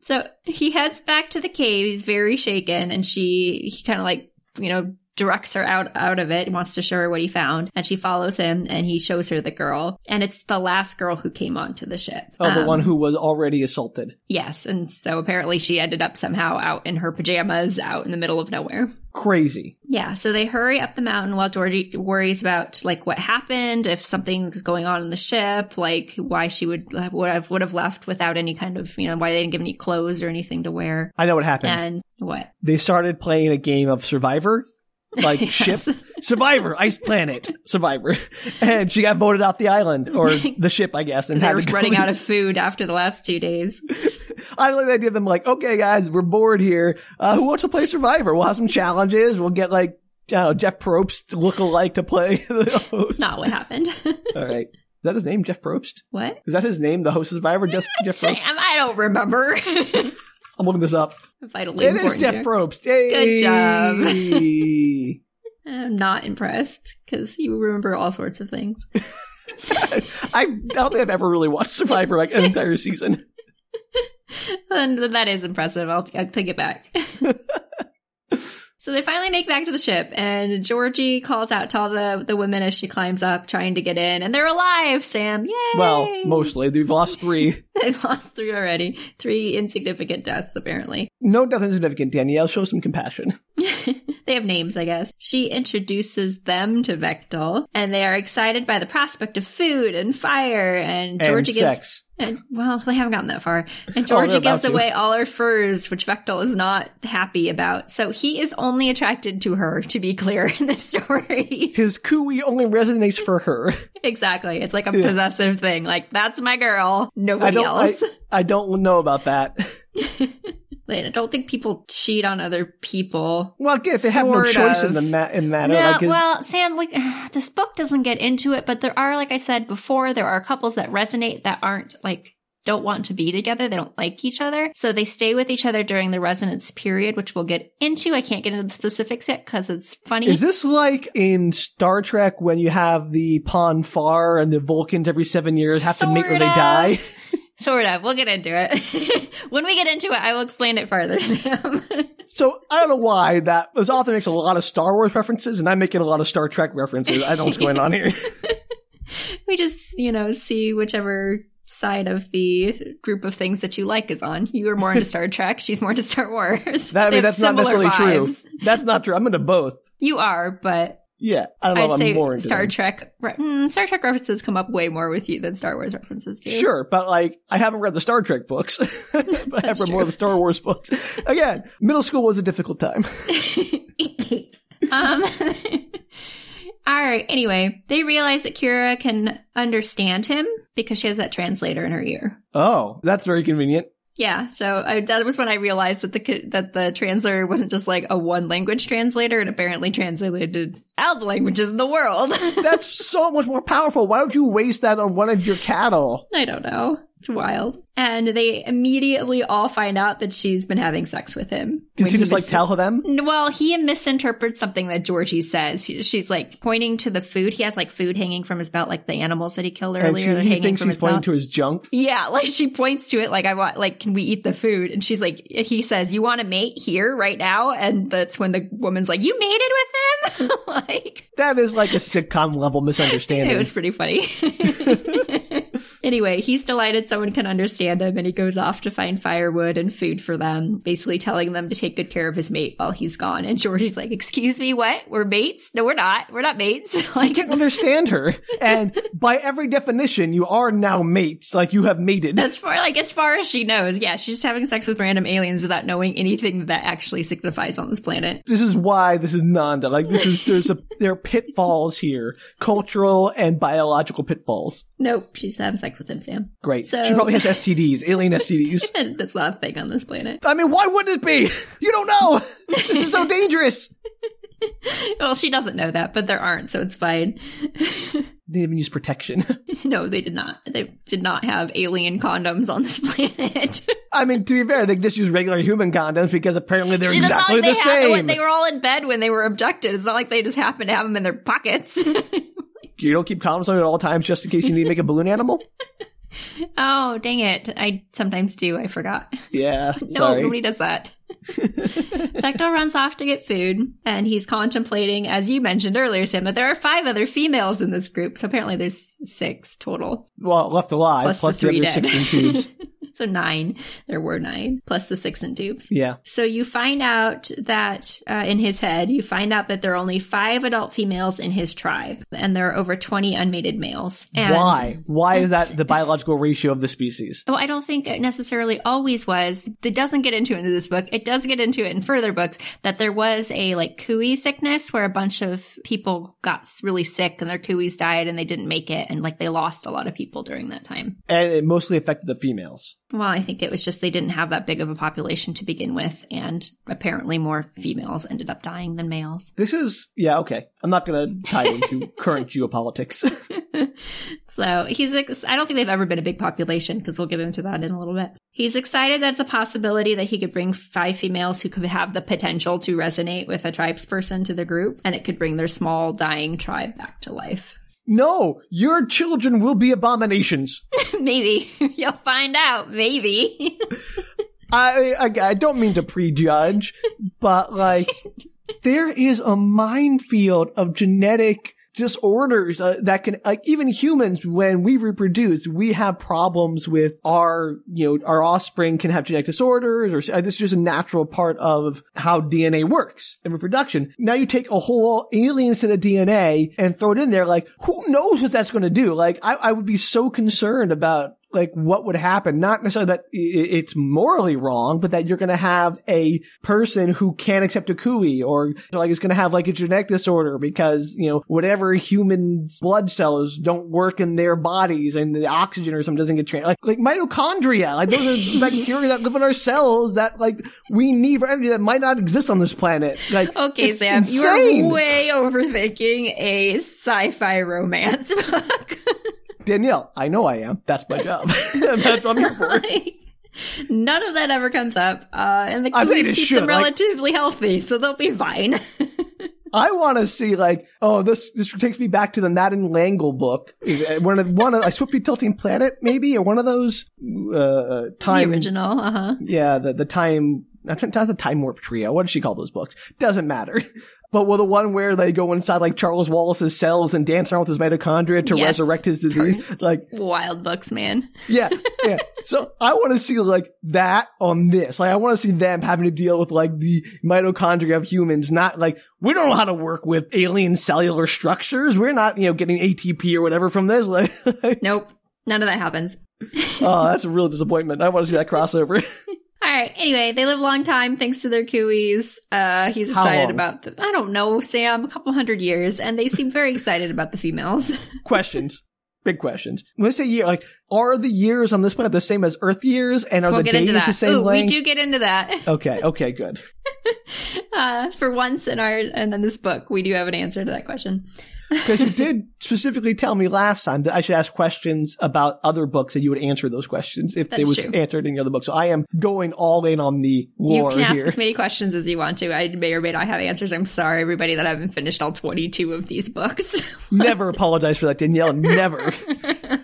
So he heads back to the cave. He's very shaken, and she he kind of like you know directs her out out of it, wants to show her what he found, and she follows him and he shows her the girl. And it's the last girl who came onto the ship. Oh, the Um, one who was already assaulted. Yes, and so apparently she ended up somehow out in her pajamas out in the middle of nowhere. Crazy. Yeah, so they hurry up the mountain while Georgie worries about like what happened, if something's going on in the ship, like why she would would have would have left without any kind of you know why they didn't give any clothes or anything to wear, I know what happened. and what they started playing a game of Survivor, like Yes. ship Survivor, Ice Planet, Survivor, and she got voted off the island or the ship, I guess, and they were running out of food after the last two days. I like the idea of them like, okay, guys, we're bored here. Uh, who wants to play Survivor? We'll have some challenges. We'll get like, I don't know, Jeff Probst look alike to play the host. Not what happened. All right. Is that his name, Jeff Probst? what? Is that his name, the host of Survivor? Jeff, Jeff Sam, Probst? I don't remember. I'm looking this up. Vitally It is important Jeff here. Probst. Good I'm not impressed because you remember all sorts of things. I, I don't think I've ever really watched Survivor like an entire season. And that is impressive. I'll, I'll take it back. So they finally make back to the ship, and Georgie calls out to all the, the women as she climbs up, trying to get in, and they're alive, Sam. Yay! Well, mostly. They've lost three. They've lost three already. Three insignificant deaths, apparently. No death insignificant. Danielle, show some compassion. they have names, I guess. She introduces them to Vektal, and they are excited by the prospect of food and fire, and And Georgie gives sex. And well, they haven't gotten that far. And Oh, Georgie they're gives away all her furs, which Vektal is not happy about. So he is only attracted to her, to be clear in this story. His khui only resonates for her. exactly. It's like a Yeah. possessive thing. Like, that's my girl. Nobody. I, else. I don't know about that. Like, I don't think people cheat on other people. Well, if they have no choice of. in the ma- in matter, No, like is, well, Sam, we, this book doesn't get into it, but there are, like I said before, there are couples that resonate that aren't like don't want to be together. They don't like each other. So they stay with each other during the resonance period, which we'll get into. I can't get into the specifics yet because it's funny. is this like in Star Trek when you have the Pon farr and the Vulcans every seven years have to mate or they of. die? sort of. We'll get into it. when we get into it, I will explain it further, Sam. So I don't know why that this author makes a lot of Star Wars references, and I'm making a lot of Star Trek references. I don't know what's going on here. we just, you know, see whichever side of the group of things that you like is on. You are more into Star Trek. She's more into Star Wars. That I mean, that's not necessarily vibes. true. That's not true. I'm into both. You are, but Yeah, I don't know. I'd if say I'm more into Star them. Trek. re- mm, Star Trek references come up way more with you than Star Wars references do. Sure, but like I haven't read the Star Trek books, but I have read more of the Star Wars books. Again, middle school was a difficult time. um. all right. Anyway, they realize that Kira can understand him because she has that translator in her ear. Oh, that's very convenient. Yeah, so I, that was when I realized that the that the translator wasn't just like a one language translator, and apparently translated all the languages in the world. That's so much more powerful. Why don't you waste that on one of your cattle? I don't know. It's wild. And they immediately all find out that she's been having sex with him. Does When he just like tell them? Well, he misinterprets something that Georgie says. She's like pointing to the food. He has like food hanging from his belt, like the animals that he killed And earlier. she, they're he hanging thinks she's pointing mouth. to his junk. Yeah, like she points to it, like I want, like, can we eat the food? And she's like, he says, you want to mate here right now? And that's when the woman's like, you mated with him? like, That is like a sitcom level misunderstanding. it was pretty funny. Anyway, he's delighted someone can understand him and he goes off to find firewood and food for them, basically telling them to take good care of his mate while he's gone. And Georgie's like, excuse me, what? We're mates? No, we're not. We're not mates. I can't understand her. And by every definition, you are now mates. Like you have mated. as far like as far as she knows, yeah, she's just having sex with random aliens without knowing anything that actually signifies on this planet. This is why this is Nanda. Like this is there's a there are pitfalls here, cultural and biological pitfalls. Nope, she's having sex with him, Sam. Great. So- she probably has STDs, alien STDs. That's not a thing on this planet. I mean, why wouldn't it be? You don't know. This is so dangerous. Well, she doesn't know that, but there aren't, so it's fine. They didn't even use protection. no, they did not. They did not have alien condoms on this planet. I mean, to be fair, they just use regular human condoms because apparently they're She- exactly like the they had- same. they were all in bed when they were abducted. It's not like they just happened to have them in their pockets. You don't keep condoms on at all times just in case you need to make a balloon animal? Oh, dang it. I sometimes do. I forgot. Yeah, No, sorry. nobody does that. Vektal runs off to get food, and he's contemplating, as you mentioned earlier, Sam, that there are five other females in this group. So apparently there's six total. well, left alive, Plus plus, the the, three other dead. six in tubes. So nine. There were nine, plus the six in tubes. Yeah. So you find out that uh, in his head, you find out that there are only five adult females in his tribe, and there are over 20 unmated males. And Why? Why is that the biological ratio of the species? Oh, I don't think it necessarily always was. It doesn't get into it in this book. It does get into it in further books that there was a like khui sickness where a bunch of people got really sick and their khuis died and they didn't make it and like they lost a lot of people during that time. And it mostly affected the females. Well, I think it was just they didn't have that big of a population to begin with and apparently more females ended up dying than males. This is, yeah, okay. I'm not going to tie into current geopolitics. So he's, ex- I don't think they've ever been a big population because we'll get into that in a little bit. He's excited that's a possibility that he could bring five females who could have the potential to resonate with a tribesperson to the group and it could bring their small dying tribe back to life. No, your children will be abominations. maybe. You'll find out. Maybe. I, I, I don't mean to prejudge, but like, there is a minefield of genetic disorders uh, that can, like, even humans, when we reproduce, we have problems with our, you know, our offspring can have genetic disorders, or uh, this is just a natural part of how DNA works in reproduction. Now you take a whole alien set of DNA and throw it in there, like, who knows what that's going to do? Like, I, I would be so concerned about like what would happen. Not necessarily that it's morally wrong, but that you're going to have a person who can't accept a khui or like is going to have like a genetic disorder because, you know, whatever human blood cells don't work in their bodies and the oxygen or something doesn't get trained. Like, like mitochondria, like those are bacteria that live in our cells that like we need for energy that might not exist on this planet. Like, Okay, Sam, you are way overthinking a sci-fi romance book. Danielle, I know I am. That's my job. That's what I'm here for. None of that ever comes up, uh, and the I think cooties it keep should, them like- relatively healthy, so they'll be fine. I want to see like, oh, this this takes me back to the Madeleine L'Engle book. Uh, One of one of a swiftly tilting planet, maybe, or one of those uh, the time. original, uh huh. Yeah, the the time. Not the time warp trio. What does she call those books? Doesn't matter. But well, the one where they go inside like Charles Wallace's cells and dance around with his mitochondria to Yes. resurrect his disease. Like, Wild books, man. yeah, yeah. So I want to see like that on this. Like I want to see them having to deal with like the mitochondria of humans, not like we don't know how to work with alien cellular structures. We're not, you know, getting ATP or whatever from this. Like, Nope, none of that happens. oh, that's a real disappointment. I want to see that crossover. All right. Anyway, they live a long time thanks to their khuis. Uh, he's How excited long? about the, I don't know, Sam, a couple hundred years, and they seem very excited about the females. questions. Big questions. When I say year, like, are the years on this planet the same as Earth years, and are we'll the days the same Ooh, length? we do get into that. Okay, okay, good. Uh, for once in our and in this book, we do have an answer to that question. Because you did specifically tell me last time that I should ask questions about other books and you would answer those questions if they That's was true. answered in the other book. So I am going all in on the You can ask here. as many questions as you want to. I may or may not have answers. I'm sorry, everybody, that I haven't finished all 22 of these books. Never apologize for that, Danielle. Never.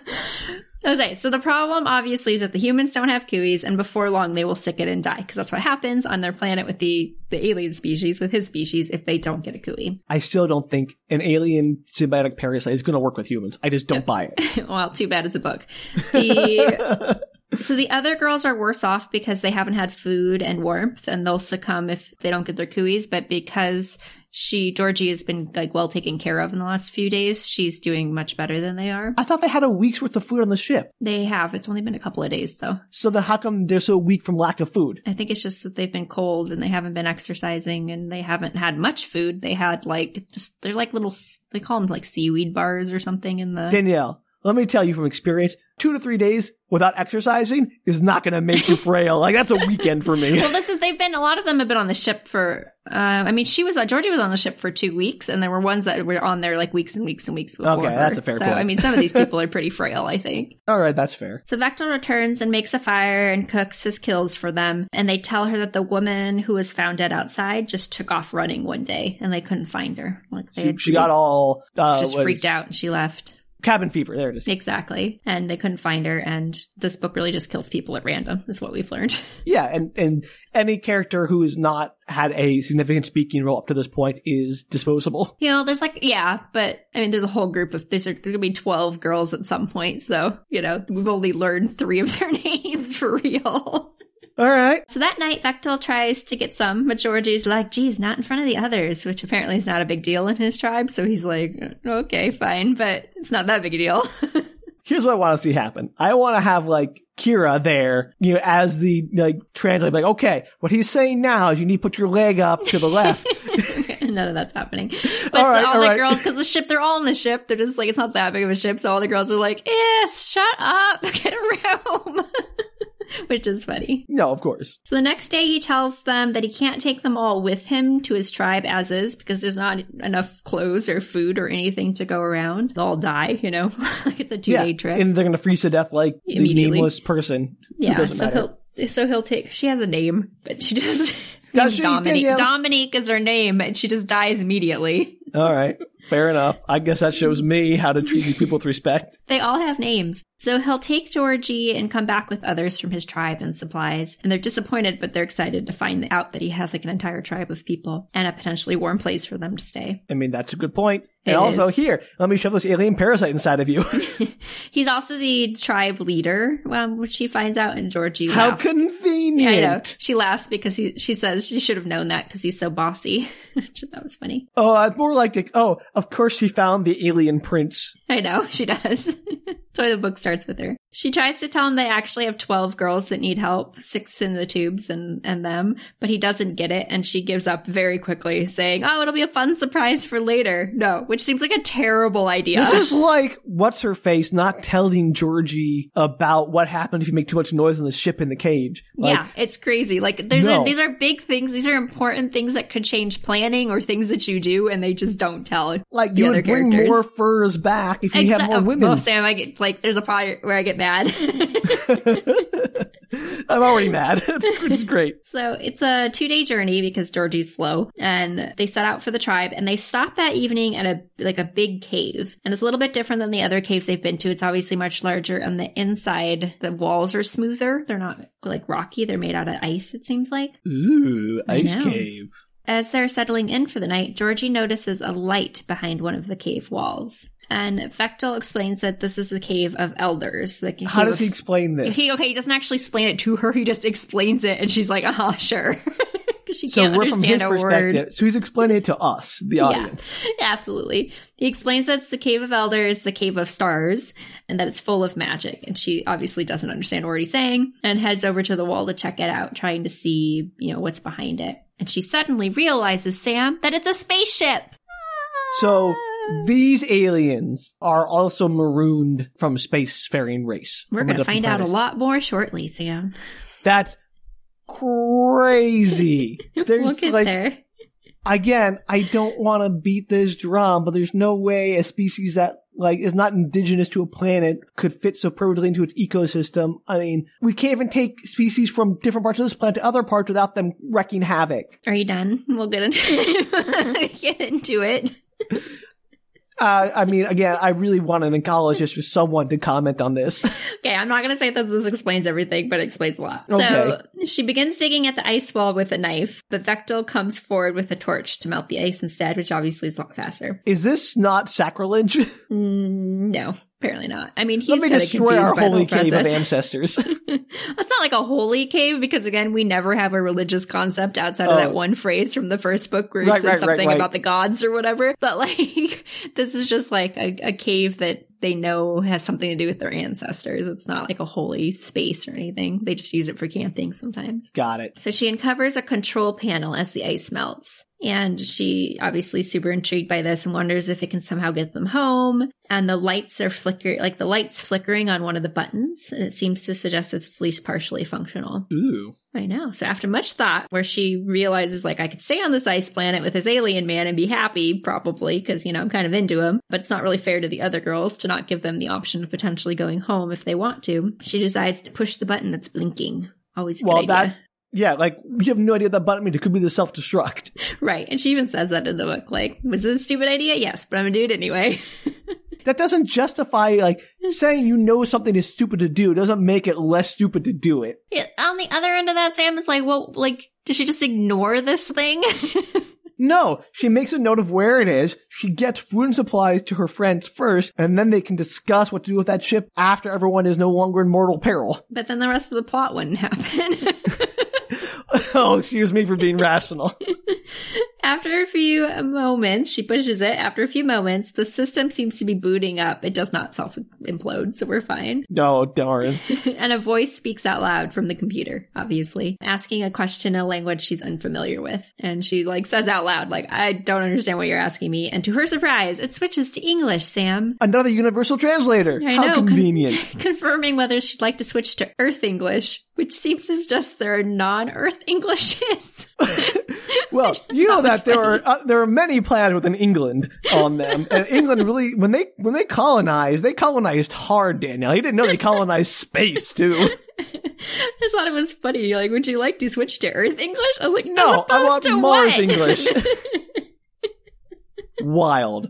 okay, so the problem obviously is that the humans don't have khuis, and before long they will sick it and die because that's what happens on their planet with the the alien species, with his species, if they don't get a khui. I still don't think an alien symbiotic parasite is going to work with humans. I just don't buy it. well, too bad it's a book. The so the other girls are worse off because they haven't had food and warmth, and they'll succumb if they don't get their khuis. But because she Georgie has been like well taken care of in the last few days, she's doing much better than they are. I thought they had a week's worth of food on the ship. They have. It's only been a couple of days though. So then how come they're so weak from lack of food? I think it's just that they've been cold and they haven't been exercising and they haven't had much food. They had like just they're like little they call them like seaweed bars or something in the Danielle, let me tell you from experience, two to three days without exercising is not going to make you frail. Like that's a weekend for me. well, this is they've been a lot of them have been on the ship for. Uh, I mean, she was uh, Georgie was on the ship for two weeks, and there were ones that were on there like weeks and weeks and weeks before. Okay, her. that's a fair So point. I mean, some of these people are pretty frail. I think. All right, that's fair. So Vektal returns and makes a fire and cooks his kills for them, and they tell her that the woman who was found dead outside just took off running one day, and they couldn't find her. Like they She, she got all uh, just freaked out and she left. Cabin fever. There it is. Exactly. And they couldn't find her. And this book really just kills people at random, is what we've learned. Yeah, and and any character who has not had a significant speaking role up to this point is disposable. You know, there's like, yeah, but I mean, there's a whole group of, there's going to be 12 girls at some point. So, you know, we've only learned three of their names for real. All right. So that night, Vektal tries to get some, but Georgie's like, geez, not in front of the others, which apparently is not a big deal in his tribe. So he's like, okay, fine, but it's not that big a deal. Here's what I want to see happen. I want to have like Kira there, you know, as the like translator, like, okay, what he's saying now is you need to put your leg up to the left. None of that's happening. But All right, all, all the right. girls, because the ship, they're all in the ship. They're just like, it's not that big of a ship. So all the girls are like, yes, shut up, get a room. Which is funny. no, of course. So the next day, he tells them that he can't take them all with him to his tribe as is because there's not enough clothes or food or anything to go around. They'll all die, you know? like it's a two yeah, day trip. and they're gonna freeze to death like the nameless person. yeah, so matter. he'll so he'll take. She has a name, but she just Does she? Dominique. Yeah, yeah. Dominique is her name, and she just dies immediately. All right, fair enough. I guess that shows me how to treat these people with respect. They all have names. So he'll take Georgie and come back with others from his tribe and supplies. And they're disappointed, but they're excited to find out that he has like an entire tribe of people and a potentially warm place for them to stay. I mean, that's a good point. And also, is. here, let me shove this alien parasite inside of you. He's also the tribe leader, um, which she finds out, and Georgie how laughs. convenient. I know. She laughs because he, she says she should have known that because he's so bossy. That was funny. Oh, it's more like, the, oh, of course she found the alien prince. I know, she does. That's why the book starts with her. She tries to tell him they actually have 12 girls that need help, six in the tubes and, and them, but he doesn't get it, and she gives up very quickly, saying, Oh, it'll be a fun surprise for later. No, which seems like a terrible idea. This is like, what's her face not telling Georgie about what happened if you make too much noise on the ship in the cage. Like, yeah, it's crazy. Like there's No. a, these are big things. These are important things that could change planning or things that you do, and they just don't tell. like you would bring characters. more furs back if you had Exa- more women. Oh, Sam, I get like there's a part where I get mad. I'm already mad. it's, it's great. So it's a two day journey because Georgie's slow and they set out for the tribe and they stop that evening at a, like a big cave. And it's a little bit different than the other caves they've been to. It's obviously much larger and the inside, the walls are smoother. They're not like rocky. They're made out of ice, it seems like. Ooh, ice cave. As they're settling in for the night, Georgie notices a light behind one of the cave walls. And Vektal explains that this is the cave of elders. Like, How does of- he explain this? He okay, he doesn't actually explain it to her. He just explains it, and she's like, "Uh huh, sure," she so can't we're from his perspective. word. So he's explaining it to us, the Yeah. audience. Absolutely, he explains that it's the cave of elders, the cave of stars, and that it's full of magic. And she obviously doesn't understand what he's saying, and heads over to the wall to check it out, trying to see, you know, what's behind it. And she suddenly realizes, Sam, that it's a spaceship. So these aliens are also marooned from a spacefaring race. We're going to find out a lot more shortly, Sam. That's crazy. There's we'll get like there. again, I don't want to beat this drum, but there's no way a species that like is not indigenous to a planet could fit so perfectly into its ecosystem. I mean, we can't even take species from different parts of this planet to other parts without them wrecking havoc. Are you done? We'll get into get into it. Uh, I mean, again, I really want an ecologist or someone to comment on this. Okay, I'm not going to say that this explains everything, but it explains a lot. Okay. So she begins digging at the ice wall with a knife, but Vektal comes forward with a torch to melt the ice instead, which obviously is a lot faster. Is this not sacrilege? Mm, no, apparently not. I mean, he's Let me destroy our holy cave of ancestors. That's not like a holy cave because again, we never have a religious concept outside of Oh. that one phrase from the first book where he Right, said right, something right. about the gods or whatever. But like, this is just like a, a cave that they know has something to do with their ancestors. It's not like a holy space or anything. They just use it for camping sometimes. Got it. So she uncovers a control panel as the ice melts. And she obviously super intrigued by this and wonders if it can somehow get them home. And the lights are flickering, like the lights flickering on one of the buttons. And it seems to suggest it's at least partially functional. Ooh. I know. So after much thought, where she realizes like I could stay on this ice planet with this alien man and be happy, probably, because, you know, I'm kind of into him, but it's not really fair to the other girls to not give them the option of potentially going home if they want to. She decides to push the button that's blinking. Always Well, idea. that yeah, like you have no idea what that button means. It could be the self destruct. Right. And she even says that in the book. Like, was this a stupid idea? Yes, but I'm gonna do it anyway. that doesn't justify like saying you know something is stupid to do doesn't make it less stupid to do it. Yeah, on the other end of that, Sam, is like, well, like, does she just ignore this thing? No, she makes a note of where it is. She gets food and supplies to her friends first, and then they can discuss what to do with that ship after everyone is no longer in mortal peril. but then the rest of the plot wouldn't happen. oh, excuse me for being rational. After a few moments, she pushes it. After a few moments, the system seems to be booting up. It does not self implode, so we're fine. No, oh, darn. and a voice speaks out loud from the computer, obviously, asking a question in a language she's unfamiliar with. And she like says out loud, like, I don't understand what you're asking me. And to her surprise, it switches to English, Sam. Another universal translator. I How know, con- convenient. Confirming whether she'd like to switch to Earth English, which seems to suggest there are non-Earth Englishes. Well, you know that there are uh, there are many planets within England on them, and England really when they when they colonized, they colonized hard. Daniel, you didn't know they colonized space too. I just thought it was funny. You're like, would you like to switch to Earth English? I was like, No, I want Mars what? English. Wild.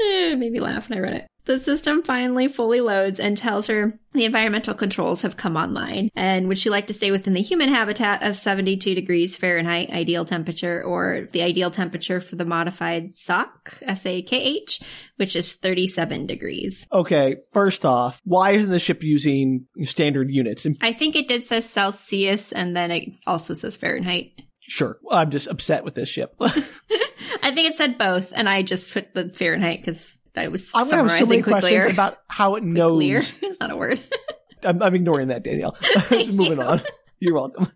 Eh, it made me laugh when I read it. The system finally fully loads and tells her the environmental controls have come online. And would she like to stay within the human habitat of 72 degrees Fahrenheit ideal temperature or the ideal temperature for the modified SOC, S-A-K-H, which is 37 degrees. Okay, first off, why isn't the ship using standard units? I think it did say Celsius and then it also says Fahrenheit. sure, I'm just upset with this ship. I think it said both and I just put the Fahrenheit because I was I'm gonna have so summarizing many questions about how it knows. Clear. It's not a word. I'm, I'm ignoring that, Danielle. just moving you. on. You're welcome.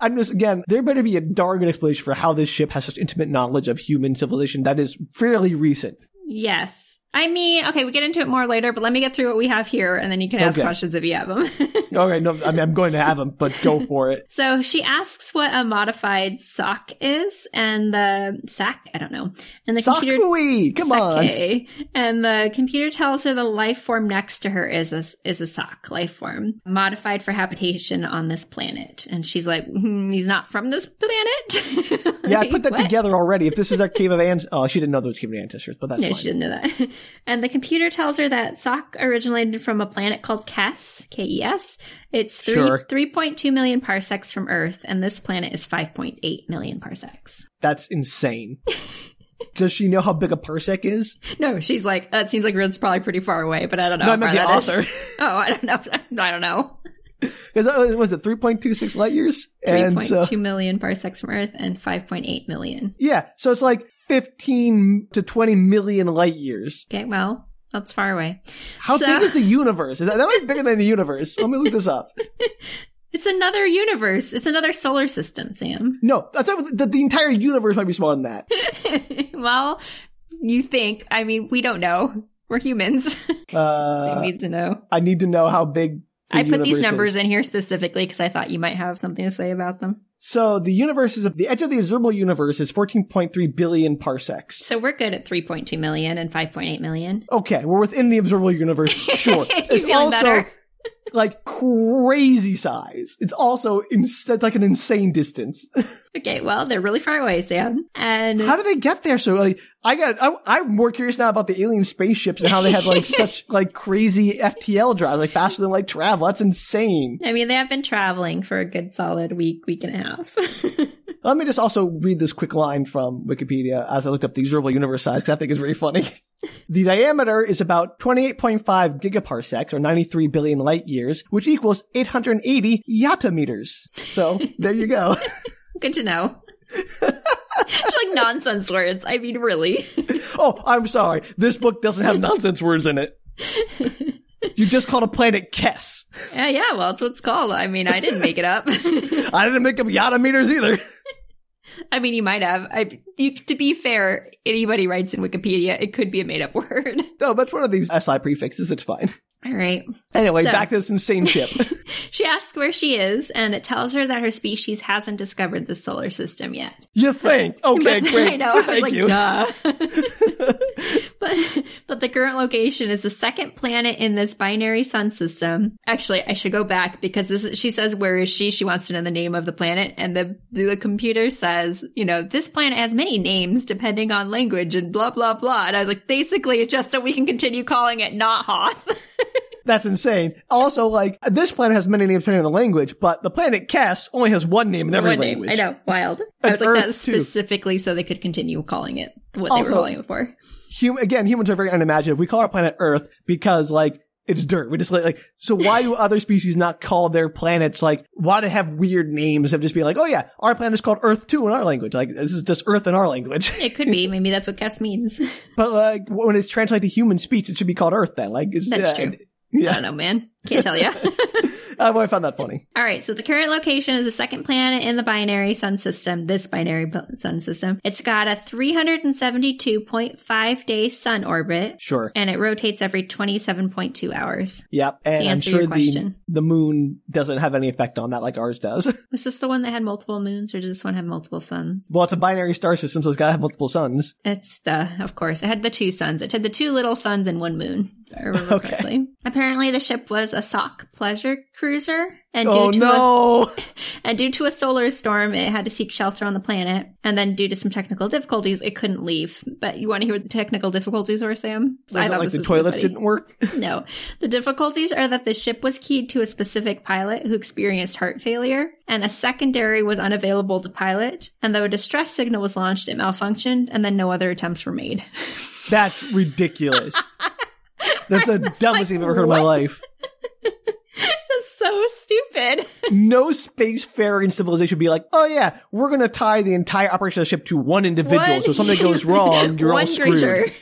I'm just again, there better be a darn good explanation for how this ship has such intimate knowledge of human civilization that is fairly recent. Yes. I mean, okay, we get into it more later, but let me get through what we have here and then you can ask Okay. questions if you have them. Okay, no, I mean, I'm going to have them, but go for it. so she asks what a modified sock is and the sac, I don't know. And the computer sa-khui, come on. Sake. And the computer tells her the life form next to her is a is a sock life form modified for habitation on this planet. And she's like, hmm, he's not from this planet. Yeah, I put that what? together already. If this is our cave of ancestors, oh, she didn't know there was cave of ancestors, but that's No, fine. she didn't know that. And the computer tells her that Sock originated from a planet called Kes, K-E-S. It's three, Sure. 3.2 million parsecs from Earth, and this planet is 5.8 million parsecs. That's insane. Does she know how big a parsec is? No, she's like, that seems like it's probably pretty far away, but I don't know. No, I meant the far that is. author. Oh, I don't know. I don't know. Because that uh, was, was it 3.26 light years? And so, 3.2 million parsecs from Earth and 5.8 million. yeah, so it's like 15 to 20 million light years. Okay, well, that's far away. How So- big is the universe? Is that, that might be bigger than the universe. Let me look this up. It's another universe. It's another solar system, Sam. No, I thought the, the entire universe might be smaller than that. well, you think. I mean, we don't know. We're humans. Sam Uh, needs to know. I need to know how big the I put these numbers is. in here specifically because I thought you might have something to say about them. So the universe is the edge of the observable universe is 14.3 billion parsecs. So we're good at 3.2 million and 5.8 million. Okay, we're within the observable universe. Sure, it's also better? Like crazy size. It's also in, it's like an insane distance. Okay, well, they're really far away, Sam. And How do they get there? So like, I got, I, I'm more curious now about the alien spaceships and how they have like such like crazy FTL drive, like faster than light travel. That's insane. I mean, they have been traveling for a good solid week, week and a half. Let me just also read this quick line from Wikipedia as I looked up the observable universe size because I think it's very funny. the diameter is about 28.5 gigaparsecs or 93 billion light years, which equals 880 yottameters. So there you go. good to know. it's like nonsense words. I mean, really. oh, I'm sorry. This book doesn't have nonsense words in it. You just called a planet Kes. yeah, yeah, well, it's what it's called. I mean, I didn't make it up. I didn't make up yottameters either. I mean, you might have. I, you, to be fair, anybody writes in Wikipedia, it could be a made up word. No, that's one of these SI prefixes. It's fine. All right. Anyway, So- back to this insane ship. She asks where she is, and it tells her that her species hasn't discovered the solar system yet. you think? Okay, But- great. I know. I was Thank like, you. duh. but the current location is the second planet in this binary sun system. Actually, I should go back because this is, she says, where is she? She wants to know the name of the planet. And the, the computer says, you know, this planet has many names depending on language and blah, blah, blah. And I was like, basically, it's just so we can continue calling it not Hoth. That's insane. Also, like, this planet has many names depending on the language, but the planet Kes only has one name in every One name. language. I know. Wild. I was like, Earth, that's too. specifically so they could continue calling it what they were calling it for. Hum- again, humans are very unimaginative. We call our planet Earth because, like, it's dirt. We just like, like, so why do other species not call their planets, like, why do they have weird names of just being like, oh yeah, our planet is called Earth too in our language. Like, this is just Earth in our language. It could be. Maybe that's what Kes means. but, like, when it's translated to human speech, it should be called Earth then. Like, it's, That's uh, true. I Yeah. don't know, man. Can't tell you. I've always found that funny. All right, so the current location is the second planet in the binary sun system, this binary sun system. It's got a 372.5 day sun orbit, Sure. and it rotates every 27.2 hours. Yep. And I'm sure the, question. the moon doesn't have any effect on that like ours does. Was this the one that had multiple moons, or does this one have multiple suns? well, it's a binary star system, so it's gotta have multiple suns. It's the, of course, it had the two suns. It had the two little suns and one moon. I remember Okay. correctly. Apparently, the ship was a sock pleasure cruiser, and due Oh to a! And due to a solar storm, it had to seek shelter on the planet. And then due to some technical difficulties, it couldn't leave. But you want to hear what the technical difficulties were, Sam? Was it thought like the really toilets didn't work? No. The difficulties are that the ship was keyed to a specific pilot who experienced heart failure, and a secondary was unavailable to pilot. And though a distress signal was launched, it malfunctioned, and then no other attempts were made. That's ridiculous. That's the dumbest thing I've ever heard in my life. That's so stupid. No spacefaring civilization would be like, oh yeah, we're gonna tie the entire operation of the ship to one individual. One- so if something goes wrong, you're all screwed.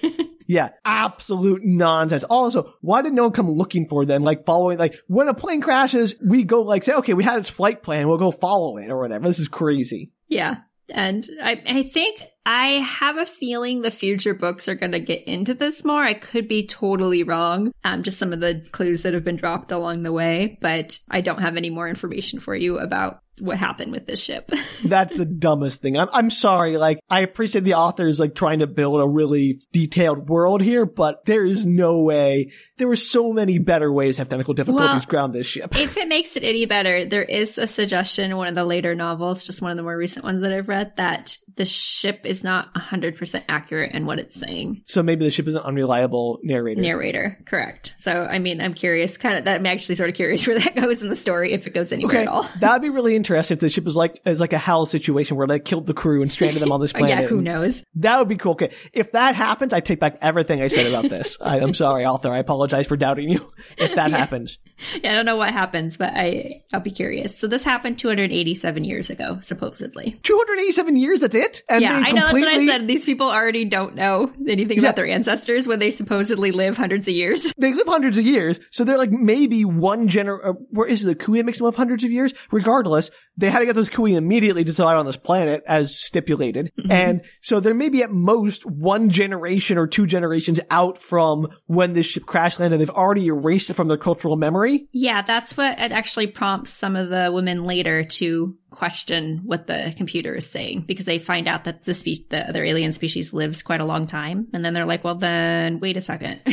Yeah, absolute nonsense. Also, why did no one come looking for them? Like following, like when a plane crashes, we go like say, okay, we had its flight plan, we'll go follow it or whatever. This is crazy. Yeah. And I, I think I have a feeling the future books are going to get into this more. I could be totally wrong. Um, just some of the clues that have been dropped along the way, but I don't have any more information for you about what happened with this ship. That's the dumbest thing. I'm, I'm sorry. Like, I appreciate the authors like trying to build a really detailed world here, but there is no way. There were so many better ways to have technical difficulties Well, ground this ship. if it makes it any better, there is a suggestion in one of the later novels, just one of the more recent ones that I've read, that the ship is not 100% accurate in what it's saying. So maybe the ship is an unreliable narrator. Narrator, correct. So, I mean, I'm curious, kind of, that I'm actually sort of curious where that goes in the story, if it goes anywhere Okay, at all. that'd be really interesting if the ship is like is like a hell situation where they killed the crew and stranded them on this planet. yeah, who knows? That would be cool. Okay, if that happens, I take back everything I said about this. I, I'm sorry, author. I apologize for doubting you. If that happens, Yeah, I don't know what happens, but I I'll be curious. So this happened 287 years ago, supposedly. 287 years. That's it. And yeah, I know. That's what I said. These people already don't know anything Yeah. about their ancestors when they supposedly live hundreds of years. They live hundreds of years, so they're like maybe one gener. Uh, where is it? The Khui makes them live hundreds of years. Regardless, they had to get those Khui immediately to survive on this planet, as stipulated, Mm-hmm. and so there may be at most one generation or two generations out from when this ship crash landed. They've already erased it from their cultural memory. Yeah, that's what it actually prompts some of the women later to question what the computer is saying because they find out that the spe- the other alien species lives quite a long time, and then they're like, "Well, then wait a second.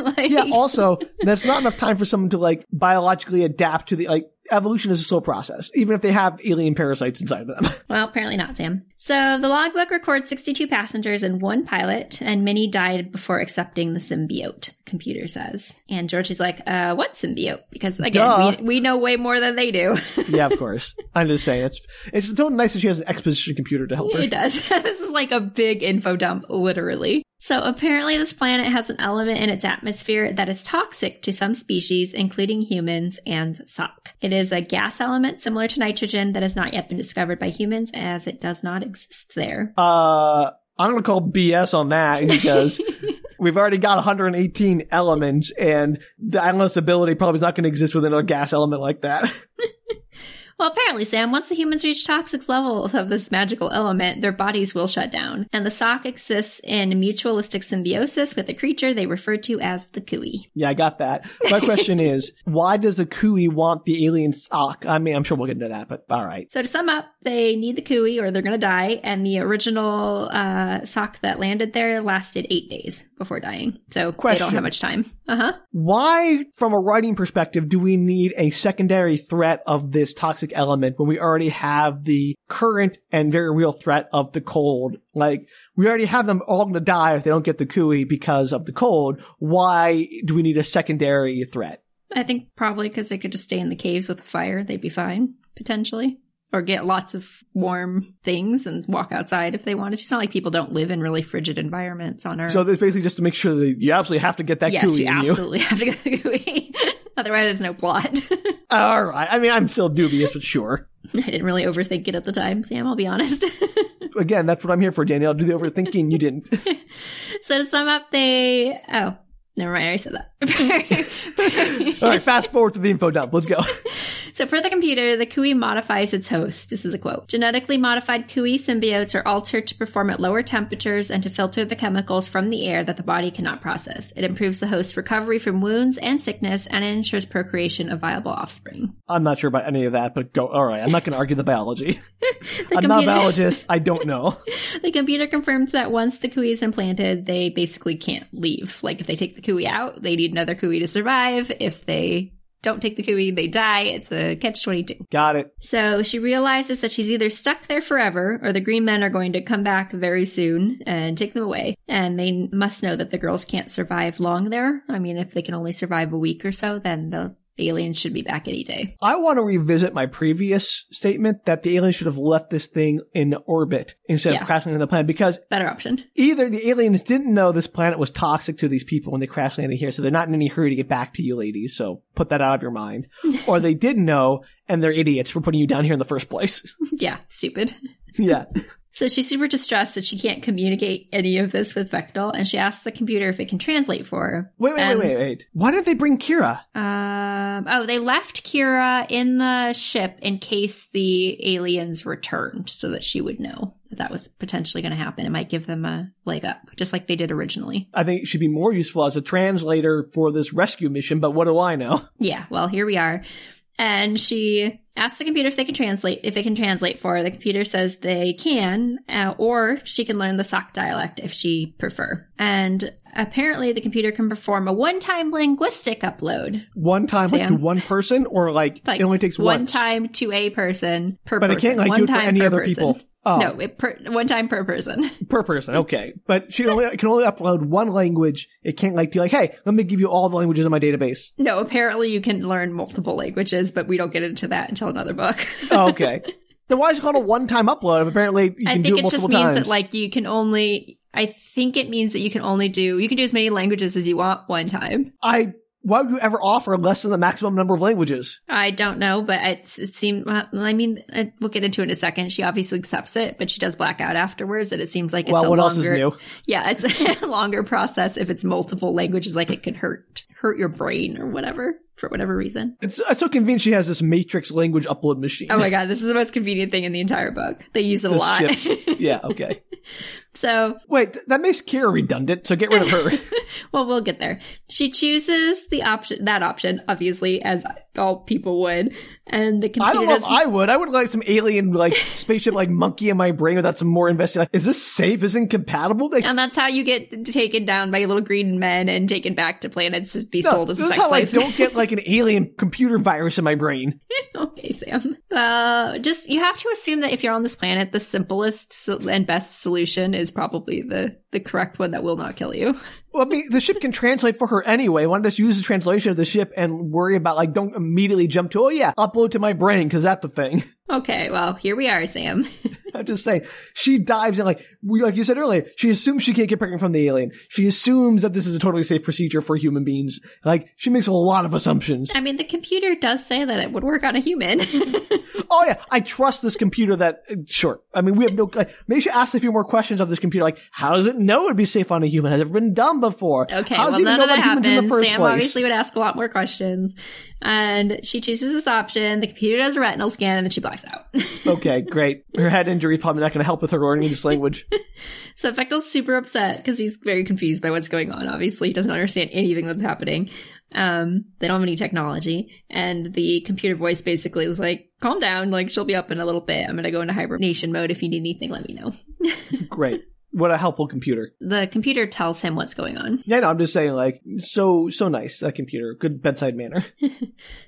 like, Yeah. Also, that's not enough time for someone to like biologically adapt to the like evolution is a slow process, even if they have alien parasites inside of them. Well, apparently not, Sam. So the logbook records 62 passengers and one pilot, and many died before accepting the symbiote, computer says. And Georgie's like, uh, what symbiote? Because again, we, we know way more than they do. yeah, of course. I'm just saying it's it's so nice that she has an exposition computer to help her. it does. this is like a big info dump, literally. So apparently this planet has an element in its atmosphere that is toxic to some species, including humans and Sock. It is a gas element similar to nitrogen that has not yet been discovered by humans as it does not exist there. Uh, I'm gonna call BS on that because we've already got 118 elements, and the endless ability probably is not going to exist with another gas element like that. Well, apparently, Sam, once the humans reach toxic levels of this magical element, their bodies will shut down. And the sock exists in mutualistic symbiosis with a creature they refer to as the Khui. Yeah, I got that. My question is, why does the Khui want the alien sock? I mean, I'm sure we'll get into that, but all right. So to sum up, they need the Khui or they're going to die. And the original uh, sock that landed there lasted eight days before dying. So they don't have much time. Uh huh. Why, from a writing perspective, do we need a secondary threat of this toxic element when we already have the current and very real threat of the cold? Like, we already have them all going to die if they don't get the Khui because of the cold. Why do we need a secondary threat? I think probably because they could just stay in the caves with a fire, they'd be fine, potentially. Or get lots of warm things and walk outside if they wanted to. It's not like people don't live in really frigid environments on Earth. So that's basically just to make sure that you absolutely have to get that gooey. yes, Khui you in you. absolutely have to get the GUI. Otherwise, there's no plot. All right. I mean, I'm still dubious, but sure. I didn't really overthink it at the time, Sam, I'll be honest. Again, that's what I'm here for, Danielle. Do the overthinking. You didn't. so to sum up, they. Oh, never mind, I already said that. All right. Fast forward to the info dump. Let's go. So for the computer, the Khui modifies its host. This is a quote. Genetically modified Khui symbiotes are altered to perform at lower temperatures and to filter the chemicals from the air that the body cannot process. It improves the host's recovery from wounds and sickness and it ensures procreation of viable offspring. I'm not sure about any of that, but go. All right. I'm not going to argue the biology. The I'm not a biologist. I don't know. The computer confirms that once the Khui is implanted, they basically can't leave. Like if they take the Khui out, they need another Khui to survive. If they don't take the Khui, they die. It's a catch 22. Got it. So she realizes that she's either stuck there forever or the green men are going to come back very soon and take them away. And they must know that the girls can't survive long there. I mean, if they can only survive a week or so, then the aliens should be back any day. I want to revisit my previous statement that the aliens should have left this thing in orbit instead Yeah. of crashing into the planet because Better option. either the aliens didn't know this planet was toxic to these people when they crash landed here, so they're not in any hurry to get back to you ladies, so put that out of your mind. or they did know and they're idiots for putting you down here in the first place. yeah, stupid. yeah. So she's super distressed that she can't communicate any of this with Vektal, and she asks the computer if it can translate for her. Wait, wait, And- wait, wait, wait. Why didn't they bring Kira? Um, oh, they left Kira in the ship in case the aliens returned so that she would know that that was potentially going to happen. It might give them a leg up, just like they did originally. I think it should be more useful as a translator for this rescue mission, but what do I know? Yeah, well, here we are. And she asks the computer if they can translate, if it can translate for her. The computer says they can, uh, or she can learn the Sock dialect if she prefer. And apparently the computer can perform a one-time linguistic upload. One time, like to one person, or like, Like it only takes one once? time to a person per But it person. can't like one do it for any other person. people. Oh, No, it per, one time per person. per person. Okay, but she only can only upload one language. It can't like be like, hey, let me give you all the languages in my database. No, apparently you can learn multiple languages, but we don't get into that until another book. Oh, okay. then why is it called a one-time upload? Apparently you I can think do it it just means times. that like you can only. I think it means that you can only do you can do as many languages as you want one time. I. Why would you ever offer less than the maximum number of languages? I don't know, but it's, it seemed. Well, I mean, uh, we'll get into it in a second. She obviously accepts it, but she does black out afterwards, and it seems like it's well, a what longer. else is new? Yeah, it's a longer process if it's multiple languages. Like it could hurt hurt your brain or whatever for whatever reason. It's, it's so convenient she has this matrix language upload machine. Oh my god, this is the most convenient thing in the entire book. They use it a lot. yeah, okay. so, Wait, th- that makes Kira redundant, so get rid of her. well, we'll get there. She chooses the option, that option, obviously, as all people would, and the computer I don't know if I would. I would like some alien, like, spaceship, like, monkey in my brain without some more investing. Like, is this safe? Is it compatible? Like, and that's how you get taken down by little green men and taken back to planets to be no, sold as a this is sex how I don't get, like, an alien computer virus in my brain. okay, Sam. Uh, just you have to assume that if you're on this planet, the simplest and best solution is probably the the correct one that will not kill you. Well, I mean, the ship can translate for her anyway. Why don't just use the translation of the ship and worry about, like, don't immediately jump to, oh yeah, upload to my brain, because that's the thing. Okay, well, here we are, Sam. I'm just saying, she dives in like we, like you said earlier. She assumes she can't get pregnant from the alien. She assumes that this is a totally safe procedure for human beings. Like she makes a lot of assumptions. I mean, the computer does say that it would work on a human. oh yeah, I trust this computer. That uh, sure. I mean, we have no. Like, maybe she ask a few more questions of this computer. Like, how does it know it'd be safe on a human? Has it ever been done before? Okay, how does well, it even know about humans in the happens. first Sam place? obviously would ask a lot more questions. And she chooses this option. The computer does a retinal scan and then she blacks out. okay, great. Her head injury probably not going to help with her learning this language. so Vektal's super upset because he's very confused by what's going on. Obviously, he doesn't understand anything that's happening. Um, they don't have any technology. And the computer voice basically is like, calm down. Like, she'll be up in a little bit. I'm going to go into hibernation mode. If you need anything, let me know. great. What a helpful computer. The computer tells him what's going on. Yeah, no, I'm just saying, like, so, so nice, that computer. Good bedside manner.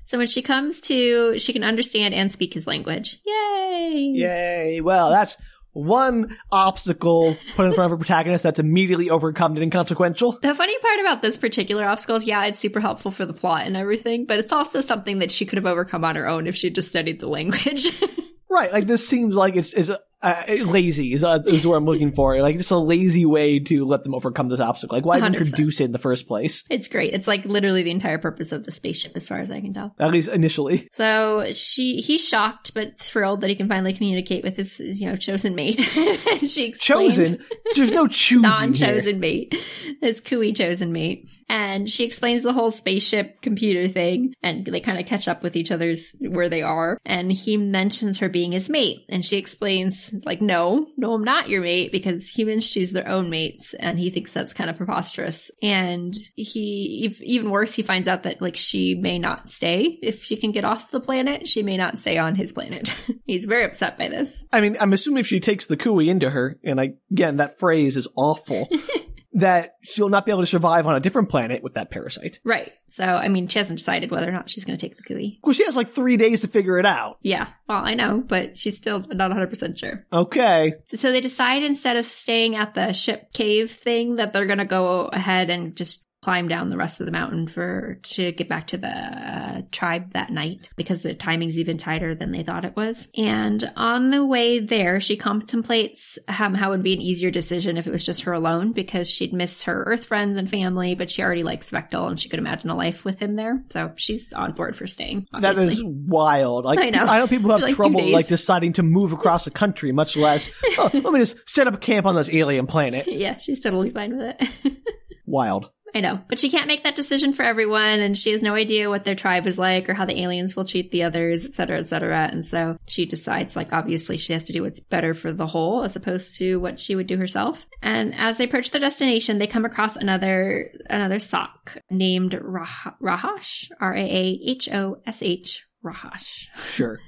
So when she comes to, she can understand and speak his language. Yay! Yay. Well, that's one obstacle put in front of a protagonist that's immediately overcome and inconsequential. The funny part about this particular obstacle is, yeah, it's super helpful for the plot and everything, but it's also something that she could have overcome on her own if she just studied the language. Right, like this seems like it's, it's uh, lazy is, uh, is what I'm looking for. Like just a lazy way to let them overcome this obstacle. Like why even 100%. introduce it in the first place? it's great. It's like literally the entire purpose of the spaceship, as far as I can tell. At least initially. So she, he's shocked but thrilled that he can finally communicate with his, you know, chosen mate. she explains- Chosen. There's no choosing non-chosen here. mate, his Khui chosen mate, and she explains the whole spaceship computer thing, and they kind of catch up with each other's where they are. And he mentions her being his mate, and she explains like, "No, no, I'm not your mate because humans choose their own mates," and he thinks that's kind of preposterous. And he, even worse, he finds out that like she may not stay if she can get off the planet. She may not stay on his planet. He's very upset by this. I mean, I'm assuming if she takes the Khui into her, and I, again, that phrase is awful, that she'll not be able to survive on a different planet with that parasite. Right. So, I mean, she hasn't decided whether or not she's going to take the Khui. Well, she has like three days to figure it out. Yeah, well, I know, but she's still not 100% sure. Okay. So they decide instead of staying at the ship cave thing that they're going to go ahead and just climb down the rest of the mountain for to get back to the uh, tribe that night because the timing's even tighter than they thought it was. And on the way there, she contemplates um, how it would be an easier decision if it was just her alone because she'd miss her Earth friends and family, but she already likes Vektal and she could imagine a life with him there. So she's on board for staying. That is wild. Like I know. I know people have like trouble like deciding to move across the country, much less oh, let me just set up a camp on this alien planet. Yeah, she's totally fine with it. Wild. I know, but she can't make that decision for everyone, and she has no idea what their tribe is like or how the aliens will treat the others, et cetera, et cetera. And so she decides, like, obviously she has to do what's better for the whole as opposed to what she would do herself. And as they approach their destination, they come across another another sock named Rah- Raahosh, R A A H O S H, Raahosh, Sure.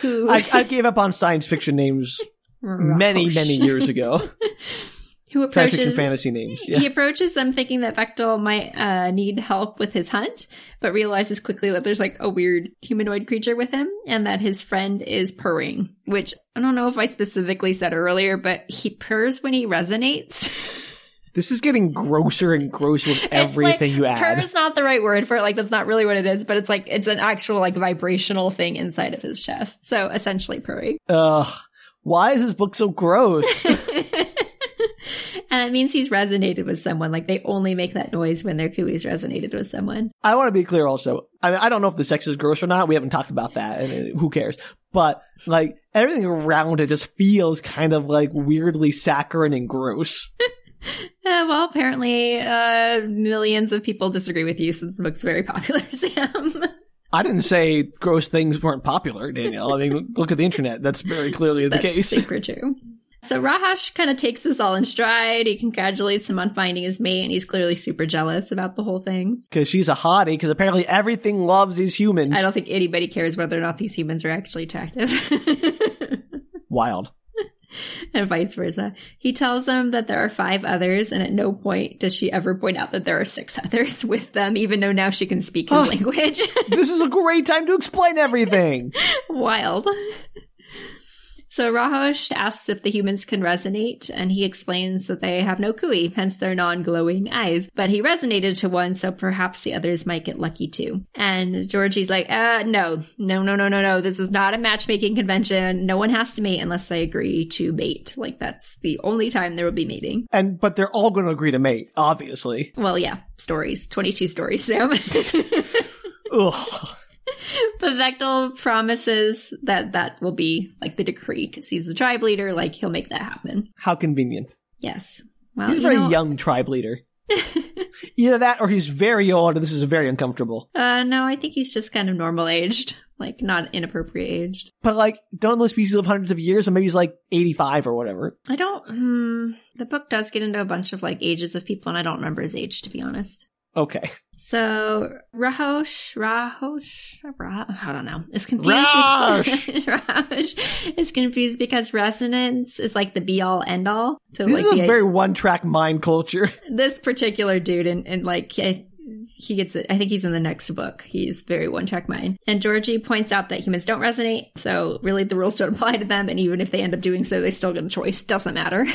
who I, I gave up on science fiction names many, many years ago. who approaches fantasy names. Yeah. He approaches them thinking that Vektal might uh, need help with his hunt, but realizes quickly that there's like a weird humanoid creature with him and that his friend is purring, which I don't know if I specifically said earlier, but he purrs when he resonates. This is getting grosser and grosser with everything like, you add. is not the right word for it. Like, that's not really what it is, but it's like, it's an actual like vibrational thing inside of his chest. So essentially purring. Ugh. Why is this book so gross? and it means he's resonated with someone. Like, they only make that noise when their khui's resonated with someone. I want to be clear also. I mean, I don't know if the sex is gross or not. We haven't talked about that, and uh, who cares? But like everything around it just feels kind of like weirdly saccharine and gross. Uh, well, apparently, uh, millions of people disagree with you since the book's very popular, Sam. I didn't say gross things weren't popular, Danielle. I mean, look at the internet. That's very clearly the case. super true. So Raahosh kind of takes this all in stride. He congratulates him on finding his mate, and he's clearly super jealous about the whole thing. Because she's a hottie, because apparently everything loves these humans. I don't think anybody cares whether or not these humans are actually attractive. Wild. and vice versa. He tells them that there are five others, and at no point does she ever point out that there are six others with them, even though now she can speak his Oh. Ah, language. this is a great time to explain everything. Wild. So Raahosh asks if the humans can resonate, and he explains that they have no khui, hence their non-glowing eyes. But he resonated to one, so perhaps the others might get lucky too. And Georgie's like, uh, no, no, no, no, no, no. This is not a matchmaking convention. No one has to mate unless they agree to mate. Like that's the only time there will be mating. And but they're all going to agree to mate, obviously. Well, yeah, stories, twenty-two stories, Sam. Ugh. But Vektal promises that that will be like the decree because he's the tribe leader. Like he'll make that happen. How convenient. Yes. Well, He's a very know- young tribe leader. Either that or he's very old and this is very uncomfortable. Uh, no, I think he's just kind of normal aged, like not inappropriate aged. But like, don't those species live hundreds of years? So maybe he's like 85 or whatever. I don't. Hmm, the book does get into a bunch of like ages of people, and I don't remember his age to be honest. Okay. So Raahosh, Raahosh, Ra, I don't know. Is confused. Raahosh! Because, Raahosh is confused because resonance is like the be all end all. So This like is a the, very one track mind culture. this particular dude and, and like I, he gets it. I think he's in the next book. He's very one track mind. And Georgie points out that humans don't resonate, so really the rules don't apply to them. And even if they end up doing so, they still get a choice. Doesn't matter.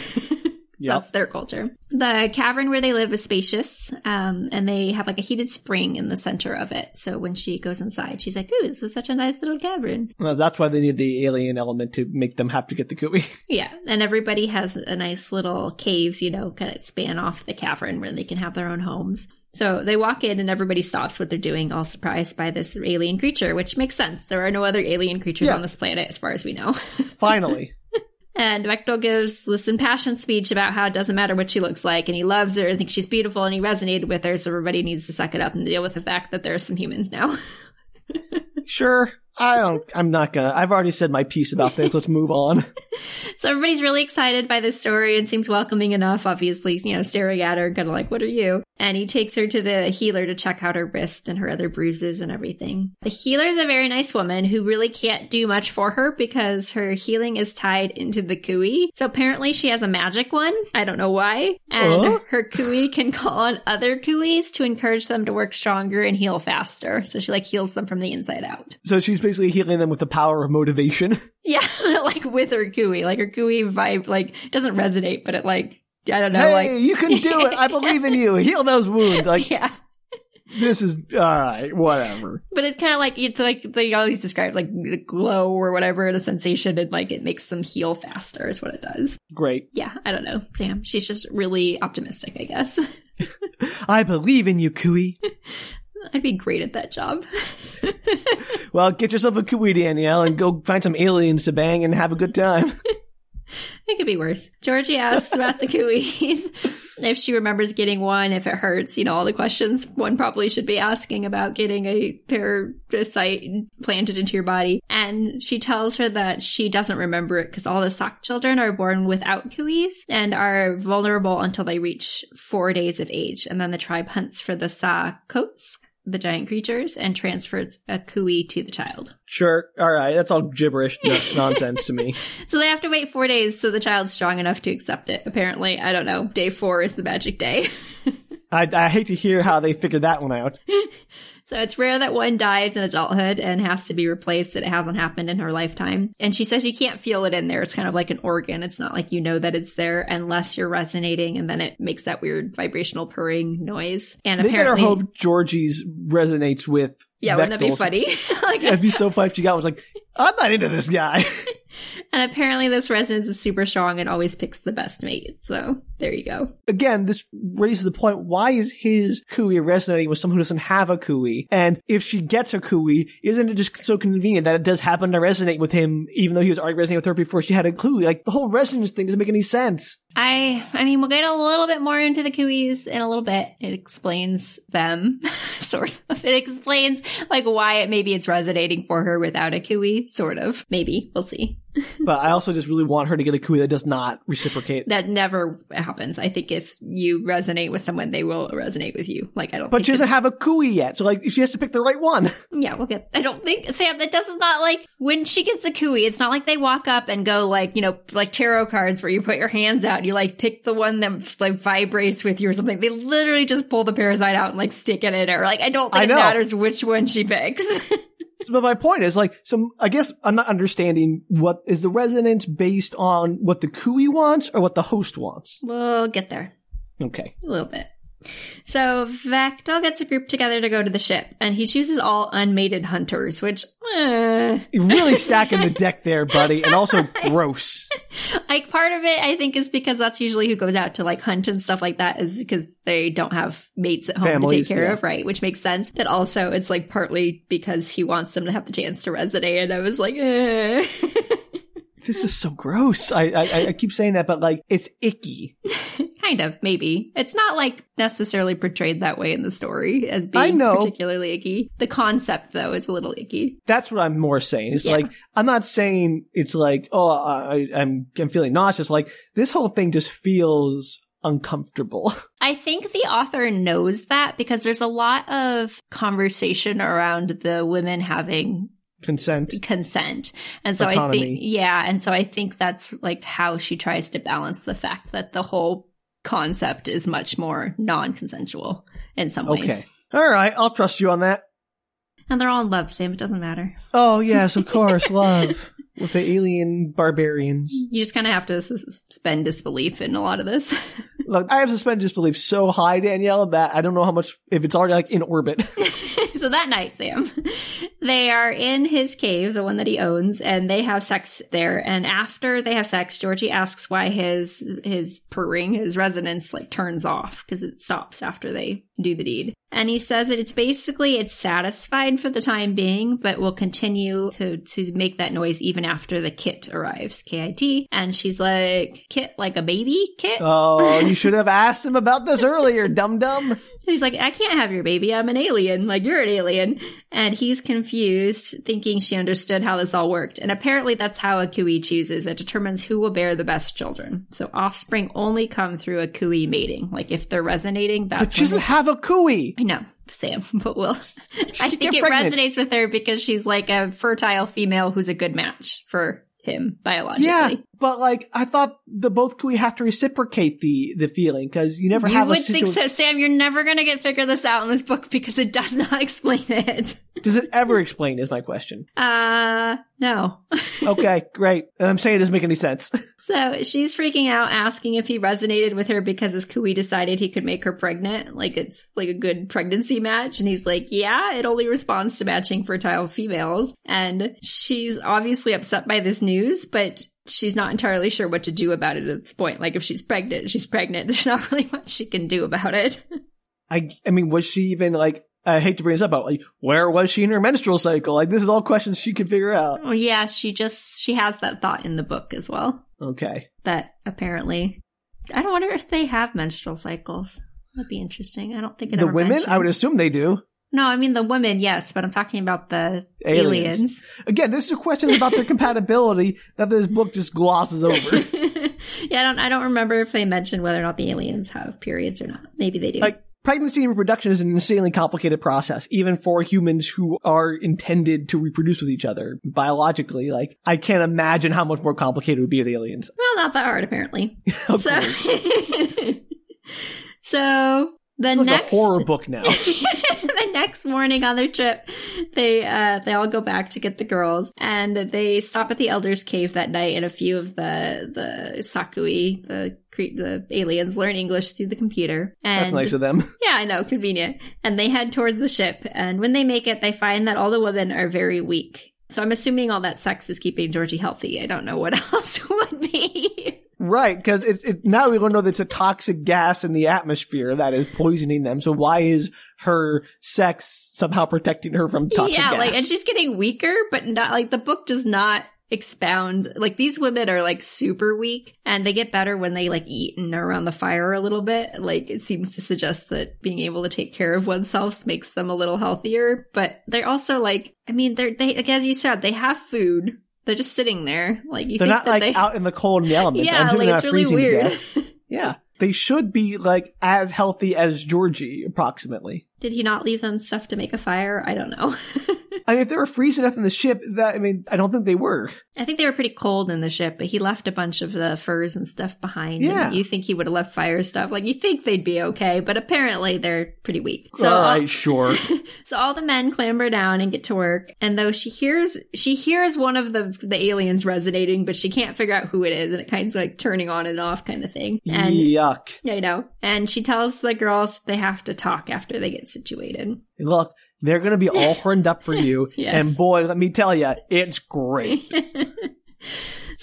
That's their culture. The cavern where they live is spacious, um, and they have like a heated spring in the center of it. So when she goes inside, she's like, "Ooh, this is such a nice little cavern." Well, that's why they need the alien element to make them have to get the Khui. Yeah, and everybody has a nice little caves, you know, kind of span off the cavern where they can have their own homes. So they walk in and everybody stops what they're doing, all surprised by this alien creature, which makes sense. There are no other alien creatures Yeah. on this planet as far as we know. Finally. And Vektal gives this impassioned speech about how it doesn't matter what she looks like and he loves her and thinks she's beautiful and he resonated with her, so everybody needs to suck it up and deal with the fact that there are some humans now. sure. I don't, I'm not gonna, I've already said my piece about this. Let's move on. So everybody's really excited by this story and seems welcoming enough, obviously, you know, staring at her, kind of like, what are you? And he takes her to the healer to check out her wrist and her other bruises and everything. The healer is a very nice woman who really can't do much for her because her healing is tied into the khui. So apparently she has a magic one. I don't know why. And Huh? her khui can call on other khuis to encourage them to work stronger and heal faster. So she like heals them from the inside out. So she's basically healing them with the power of motivation. Yeah, like with her gooey, like her gooey vibe, like doesn't resonate, but it like I don't know, hey, like you can do it. I believe in you. Heal those wounds. Like, yeah. this is, alright, whatever. But it's kind of like it's like they always describe like the glow or whatever, the sensation, and like it makes them heal faster is what it does. Great. Yeah, I don't know, Sam. She's just really optimistic, I guess. I believe in you, Khui. I'd be great at that job. Well, get yourself a Khui, Danielle, and go find some aliens to bang and have a good time. It could be worse. Georgie asks about the khuis. if she remembers getting one, if it hurts, you know, all the questions one probably should be asking about getting a parasite planted into your body. And she tells her that she doesn't remember it because all the sock children are born without khuis and are vulnerable until they reach four days of age. And then the tribe hunts for the sa-kohtsk, the giant creatures, and transfers a khui to the child. Sure. Alright, that's all gibberish no- nonsense to me. So they have to wait four days so the child's strong enough to accept it. Apparently, I don't know. Day four is the magic day. I, I hate to hear how they figured that one out. So it's rare that one dies in adulthood and has to be replaced that it hasn't happened in her lifetime. And she says you can't feel it in there. It's kind of like an organ. It's not like you know that it's there unless you're resonating and then it makes that weird vibrational purring noise. And They better apparently, hope Georgie's resonates with. yeah, wouldn't that be funny? like, It'd be so funny if she got was like, I'm not into this guy. and apparently this resonance is super strong and always picks the best mate. So there you go. Again, this raises the point, why is his Khui resonating with someone who doesn't have a Khui? And if she gets a Khui, isn't it just so convenient that it does happen to resonate with him, even though he was already resonating with her before she had a Khui? Like, the whole resonance thing doesn't make any sense. I I mean we'll get a little bit more into the Khuis in a little bit. It explains them, sort of. It explains like why it maybe it's resonating for her without a Khui, sort of. Maybe. We'll see. But I also just really want her to get a Khui that does not reciprocate. That never happens. I think if you resonate with someone, they will resonate with you. Like I don't But she doesn't have a Khui yet, so like, she has to pick the right one. Yeah, we'll get I don't think Sam, that does not like when she gets a Khui, it's not like they walk up and go like, you know, like tarot cards where you put your hands out you like pick the one that like vibrates with you or something. They literally just pull the parasite out and like stick it in her. Like I don't think I it matters which one she picks. but my point is like, so I guess I'm not understanding what is the resonance based on what the Khui wants or what the host wants. We'll get there Okay. a little bit. So Vektal gets a group together to go to the ship, and he chooses all unmated hunters, which. You're really stacking the deck there, buddy, and also gross. like part of it, I think, is because that's usually who goes out to like hunt and stuff like that, is because they don't have mates at home Families, to take care yeah. of, right? Which makes sense. But also, it's like partly because he wants them to have the chance to resonate, and I was like, eh. This is so gross. I, I I keep saying that, but like it's icky. kind of, maybe. It's not like necessarily portrayed that way in the story as I being know. particularly icky. The concept, though, is a little icky. That's what I'm more saying. It's Yeah. like I'm not saying it's like oh I, I'm I'm feeling nauseous. Like this whole thing just feels uncomfortable. I think the author knows that because there's a lot of conversation around the women having Consent. consent. And so I think, yeah. And so I think that's like how she tries to balance the fact that the whole concept is much more non consensual in some ways. Okay. All right. I'll trust you on that. And they're all in love, Sam. It doesn't matter. Oh yes, of course, love with the alien barbarians. You just kind of have to suspend disbelief in a lot of this. Look, I have suspended disbelief so high, Danielle, that I don't know how much if it's already like in orbit. so that night, Sam, they are in his cave, the one that he owns, and they have sex there. And after they have sex, Georgie asks why his his purring, his resonance, like turns off because it stops after they do the deed. And he says that it's basically it's satisfied for the time being, but will continue to to make that noise even after the kit arrives, K I T. And she's like, "Kit, like a baby kit." oh, you should have asked him about this earlier, dum dum. He's like, I can't have your baby. I'm an alien. Like, you're an alien. And he's confused, thinking she understood how this all worked. And apparently that's how a Khui chooses. It determines who will bear the best children. So offspring only come through a Khui mating. Like, if they're resonating, that's But she doesn't have a khui. I know, Sam, but will. I think it pregnant. resonates with her because she's like a fertile female who's a good match for him biologically. Yeah, but like I thought the both khui have to reciprocate the the feeling because you never You have would a think so, Sam. You're never going to get figure this out in this book because it does not explain it. Does it ever explain? Is my question. Uh, no. Okay, great. I'm saying it doesn't make any sense. So she's freaking out, asking if he resonated with her because his Khui decided he could make her pregnant. Like it's like a good pregnancy match. And he's like, yeah, it only responds to matching fertile females. And she's obviously upset by this news, but she's not entirely sure what to do about it at this point. Like if she's pregnant, she's pregnant. There's not really much she can do about it. I I mean, was she even like? I hate to bring this up, but like, where was she in her menstrual cycle? Like, this is all questions she could figure out. Oh yeah, she just, she has that thought in the book as well. Okay. But apparently, I don't wonder if they have menstrual cycles. That'd be interesting. I don't think it The women, I would assume they do. No, I mean the women, yes, but I'm talking about the Aliens. aliens. Again, this is questions about their compatibility that this book just glosses over. yeah, I don't. I don't remember if they mentioned whether or not the aliens have periods or not. Maybe they do. Like, pregnancy and reproduction is an insanely complicated process, even for humans who are intended to reproduce with each other biologically. Like, I can't imagine how much more complicated it would be with the aliens. well, not that hard apparently. So, so the It's like next a horror book now. the next morning on their trip, they uh they all go back to get the girls, and they stop at the elders' cave that night. And a few of the the sa-khui, the the aliens, learn English through the computer. And That's nice of them. Yeah, I know, convenient. And they head towards the ship, and when they make it, they find that all the women are very weak. So I'm assuming all that sex is keeping Georgie healthy. I don't know what else would be. Right, because it, it, now we don't know that it's a toxic gas in the atmosphere that is poisoning them. So why is her sex somehow protecting her from toxic gas? yeah, gas? like, and she's getting weaker, but not like the book does not expound. Like these women are like super weak, and they get better when they like eat and are around the fire a little bit. Like it seems to suggest that being able to take care of oneself makes them a little healthier. But they're also like, I mean, they're they like as you said, they have food. They're just sitting there. Like you They're not like they, out in the cold and the elements. yeah, I'm like it's really weird. death. Yeah, they should be like as healthy as Georgie, approximately. Did he not leave them stuff to make a fire? I don't know. I mean, if they were freezing up in the ship, that I mean, I don't think they were. I think they were pretty cold in the ship, but he left a bunch of the furs and stuff behind. Yeah. And you think he would have left fire stuff. Like you think they'd be okay, but apparently they're pretty weak. So All right, sure. So all the men clamber down and get to work, and though she hears she hears one of the the aliens resonating, but she can't figure out who it is, and it kind of like turning on and off kind of thing. And Yuck. yeah, I know. And she tells the girls they have to talk after they get situated. Look, they're gonna be all horned up for you, Yes. and boy, let me tell you, it's great.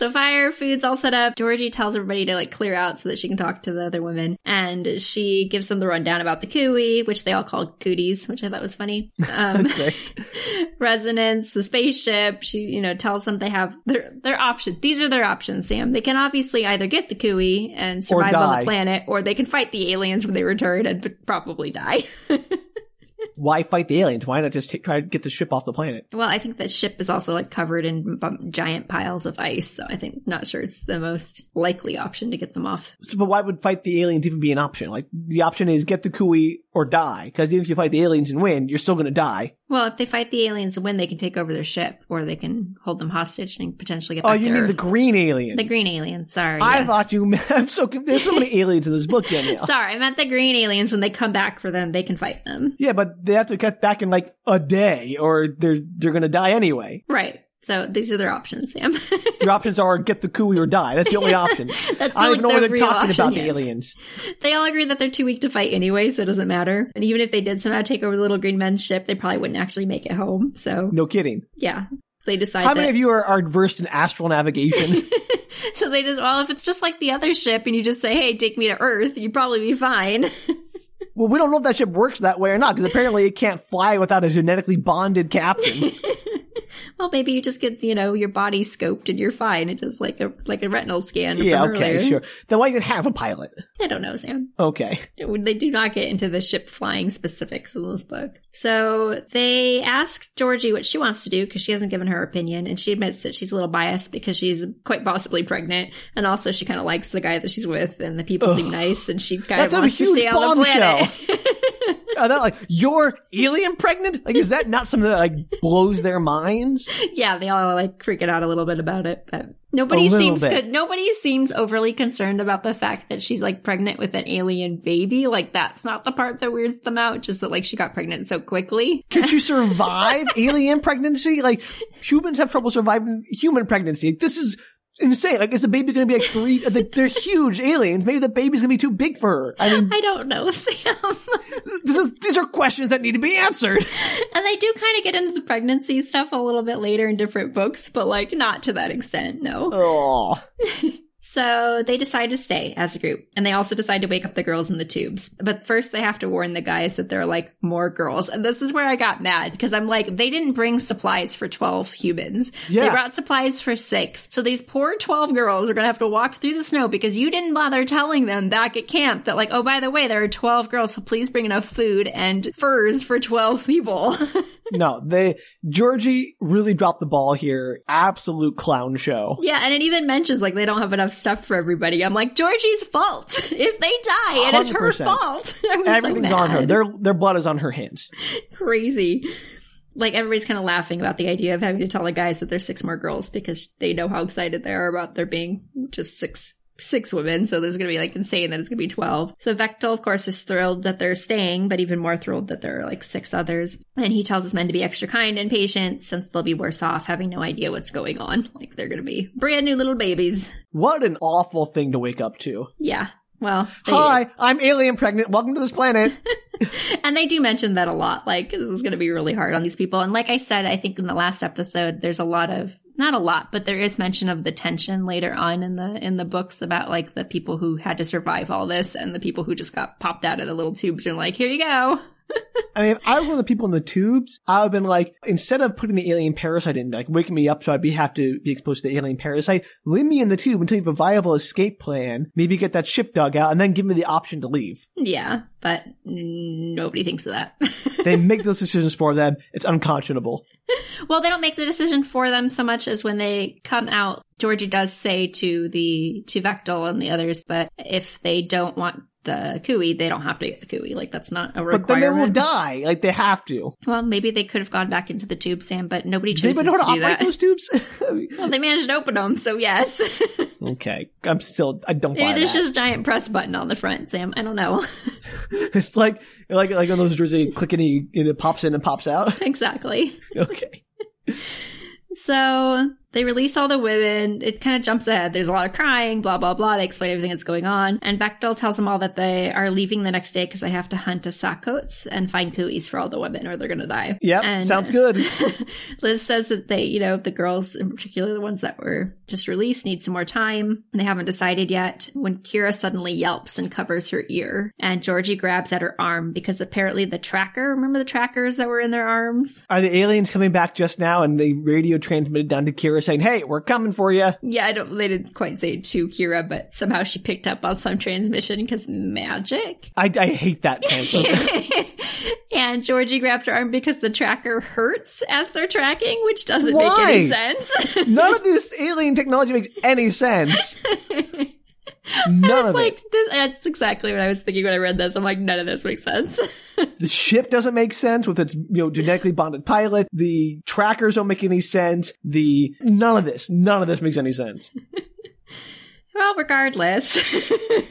So fire, food's all set up. Georgie tells everybody to like clear out so that she can talk to the other women. And she gives them the rundown about the khui, which they all call cooties, which I thought was funny. Um, resonance, the spaceship. She, you know, tells them they have their their options. These are their options, Sam. They can obviously either get the khui and survive on the planet, or they can fight the aliens when they return and probably die. Why fight the aliens? Why not just take, try to get the ship off the planet? well, I think that ship is also like covered in b- giant piles of ice, so I think not sure it's the most likely option to get them off. So, but why would fight the aliens even be an option? Like the option is get the Khui or die. Because even if you fight the aliens and win, you're still going to die. Well, if they fight the aliens and win, they can take over their ship, or they can hold them hostage and potentially get oh, the. Oh, you mean Earth. the green aliens? The green aliens. Sorry, I yes. thought you. meant- I'm so. There's so many aliens in this book, Danielle. Sorry, I meant the green aliens. When they come back for them, they can fight them. Yeah, but they have to get back in like a day, or they're they're going to die anyway. Right. So these are their options, Sam. The options are get the Khui or die. That's the only option. That's I don't even know like where the they're talking about the aliens. They all agree that they're too weak to fight anyway, so it doesn't matter. And even if they did somehow take over the little green men's ship, they probably wouldn't actually make it home. So No kidding. yeah, they decide. How many that- of you are, are versed in astral navigation? so they just well, if it's just like the other ship, and you just say, "Hey, take me to Earth," you'd probably be fine. well, we don't know if that ship works that way or not, because apparently it can't fly without a genetically bonded captain. well, maybe you just get you know your body scoped and you're fine. It does like a like a retinal scan. yeah, okay, earlier. sure. Then why even have a pilot? I don't know, Sam. Okay. They do not get into the ship flying specifics in this book. So they ask Georgie what she wants to do because she hasn't given her opinion, and she admits that she's a little biased because she's quite possibly pregnant, and also she kind of likes the guy that she's with, and the people Ugh. seem nice, and she kind of wants to stay on the planet. Are that like you're alien pregnant? Like, is that not something that like blows their yeah, they all like freaking out a little bit about it, but nobody seems bit. good. Nobody seems overly concerned about the fact that she's like pregnant with an alien baby. Like that's not the part that weirds them out. Just that like she got pregnant so quickly. Can she survive alien pregnancy? Like humans have trouble surviving human pregnancy. This is insane. Like, is the baby going to be like three? They're they're huge aliens. Maybe the baby's going to be too big for her. I mean, I don't know, Sam. this is these are questions that need to be answered. and they do kind of get into the pregnancy stuff a little bit later in different books, but like not to that extent, no. Oh, So they decide to stay as a group, and they also decide to wake up the girls in the tubes. But first, they have to warn the guys that there are like more girls, and this is where I got mad because I'm like, they didn't bring supplies for twelve humans. Yeah. They brought supplies for six. So these poor twelve girls are gonna have to walk through the snow because you didn't bother telling them back at camp that like, oh, by the way, there are twelve girls, so please bring enough food and furs for twelve people. no, they Georgie really dropped the ball here. Absolute clown show. Yeah, and it even mentions like they don't have enough stuff for everybody. I'm like, Georgie's fault. If they die, it is her 100%. fault. Was so Everything's on her. Their their blood is on her hands. crazy. Like everybody's kind of laughing about the idea of having to tell the guys that there's six more girls because they know how excited they are about there being just six six women. So there's gonna be like insane that it's gonna be twelve. So Vektal, of course, is thrilled that they're staying, but even more thrilled that there are like six others. And he tells his men to be extra kind and patient since they'll be worse off having no idea what's going on. Like they're gonna be brand new little babies. What an awful thing to wake up to. Yeah. Well, Hi, I'm alien pregnant. Welcome to this planet. and they do mention that a lot. Like, this is going to be really hard on these people. And like I said, I think in the last episode, there's a lot of, not a lot, but there is mention of the tension later on in the, in the books about like the people who had to survive all this and the people who just got popped out of the little tubes and like, here you go. I mean, if I was one of the people in the tubes, I would have been like, instead of putting the alien parasite in, like waking me up so I'd be have to be exposed to the alien parasite, leave me in the tube until you have a viable escape plan. Maybe get that ship dug out, and then give me the option to leave. Yeah, but nobody thinks of that. They make those decisions for them. It's unconscionable. Well, they don't make the decision for them so much as when they come out. Georgie does say to the to Vektal and the others that if they don't want the Khui, they don't have to get the Khui. Like that's not a requirement. But then they will die. Like they have to. Well, maybe they could have gone back into the tube, Sam, but nobody Do they chooses even to how do operate that. those tubes? Well, they managed to open them, so yes. okay, I'm still. I don't maybe there's that. just a giant press button on the front, Sam. I don't know. It's like like like on those you click and, you, and it pops in and pops out. exactly. okay. So they release all the women. It kind of jumps ahead. There's a lot of crying, blah, blah, blah. They explain everything that's going on. And Vektal tells them all that they are leaving the next day because they have to hunt a sa-kohtsk and find Khuis for all the women or they're going to die. Yep. And- sounds good. Liz says that they, you know, the girls, in particular the ones that were just released, need some more time. They haven't decided yet when Kira suddenly yelps and covers her ear. And Georgie grabs at her arm because apparently the tracker, remember the trackers that were in their arms? Are the aliens coming back just now? And they radio transmitted down to Kira saying, "Hey, we're coming for you." Yeah, I don't, they didn't quite say to Kira, but somehow she picked up on some transmission because magic. I, I hate that and Georgie grabs her arm because the tracker hurts as they're tracking, which doesn't Why? make any sense. None of this alien technology makes any sense. None of like it. this, that's exactly what I was thinking when I read this. I'm like, none of this makes sense. The ship doesn't make sense with its you know genetically bonded pilot. The trackers don't make any sense. The none of this, none of this makes any sense. well, regardless, the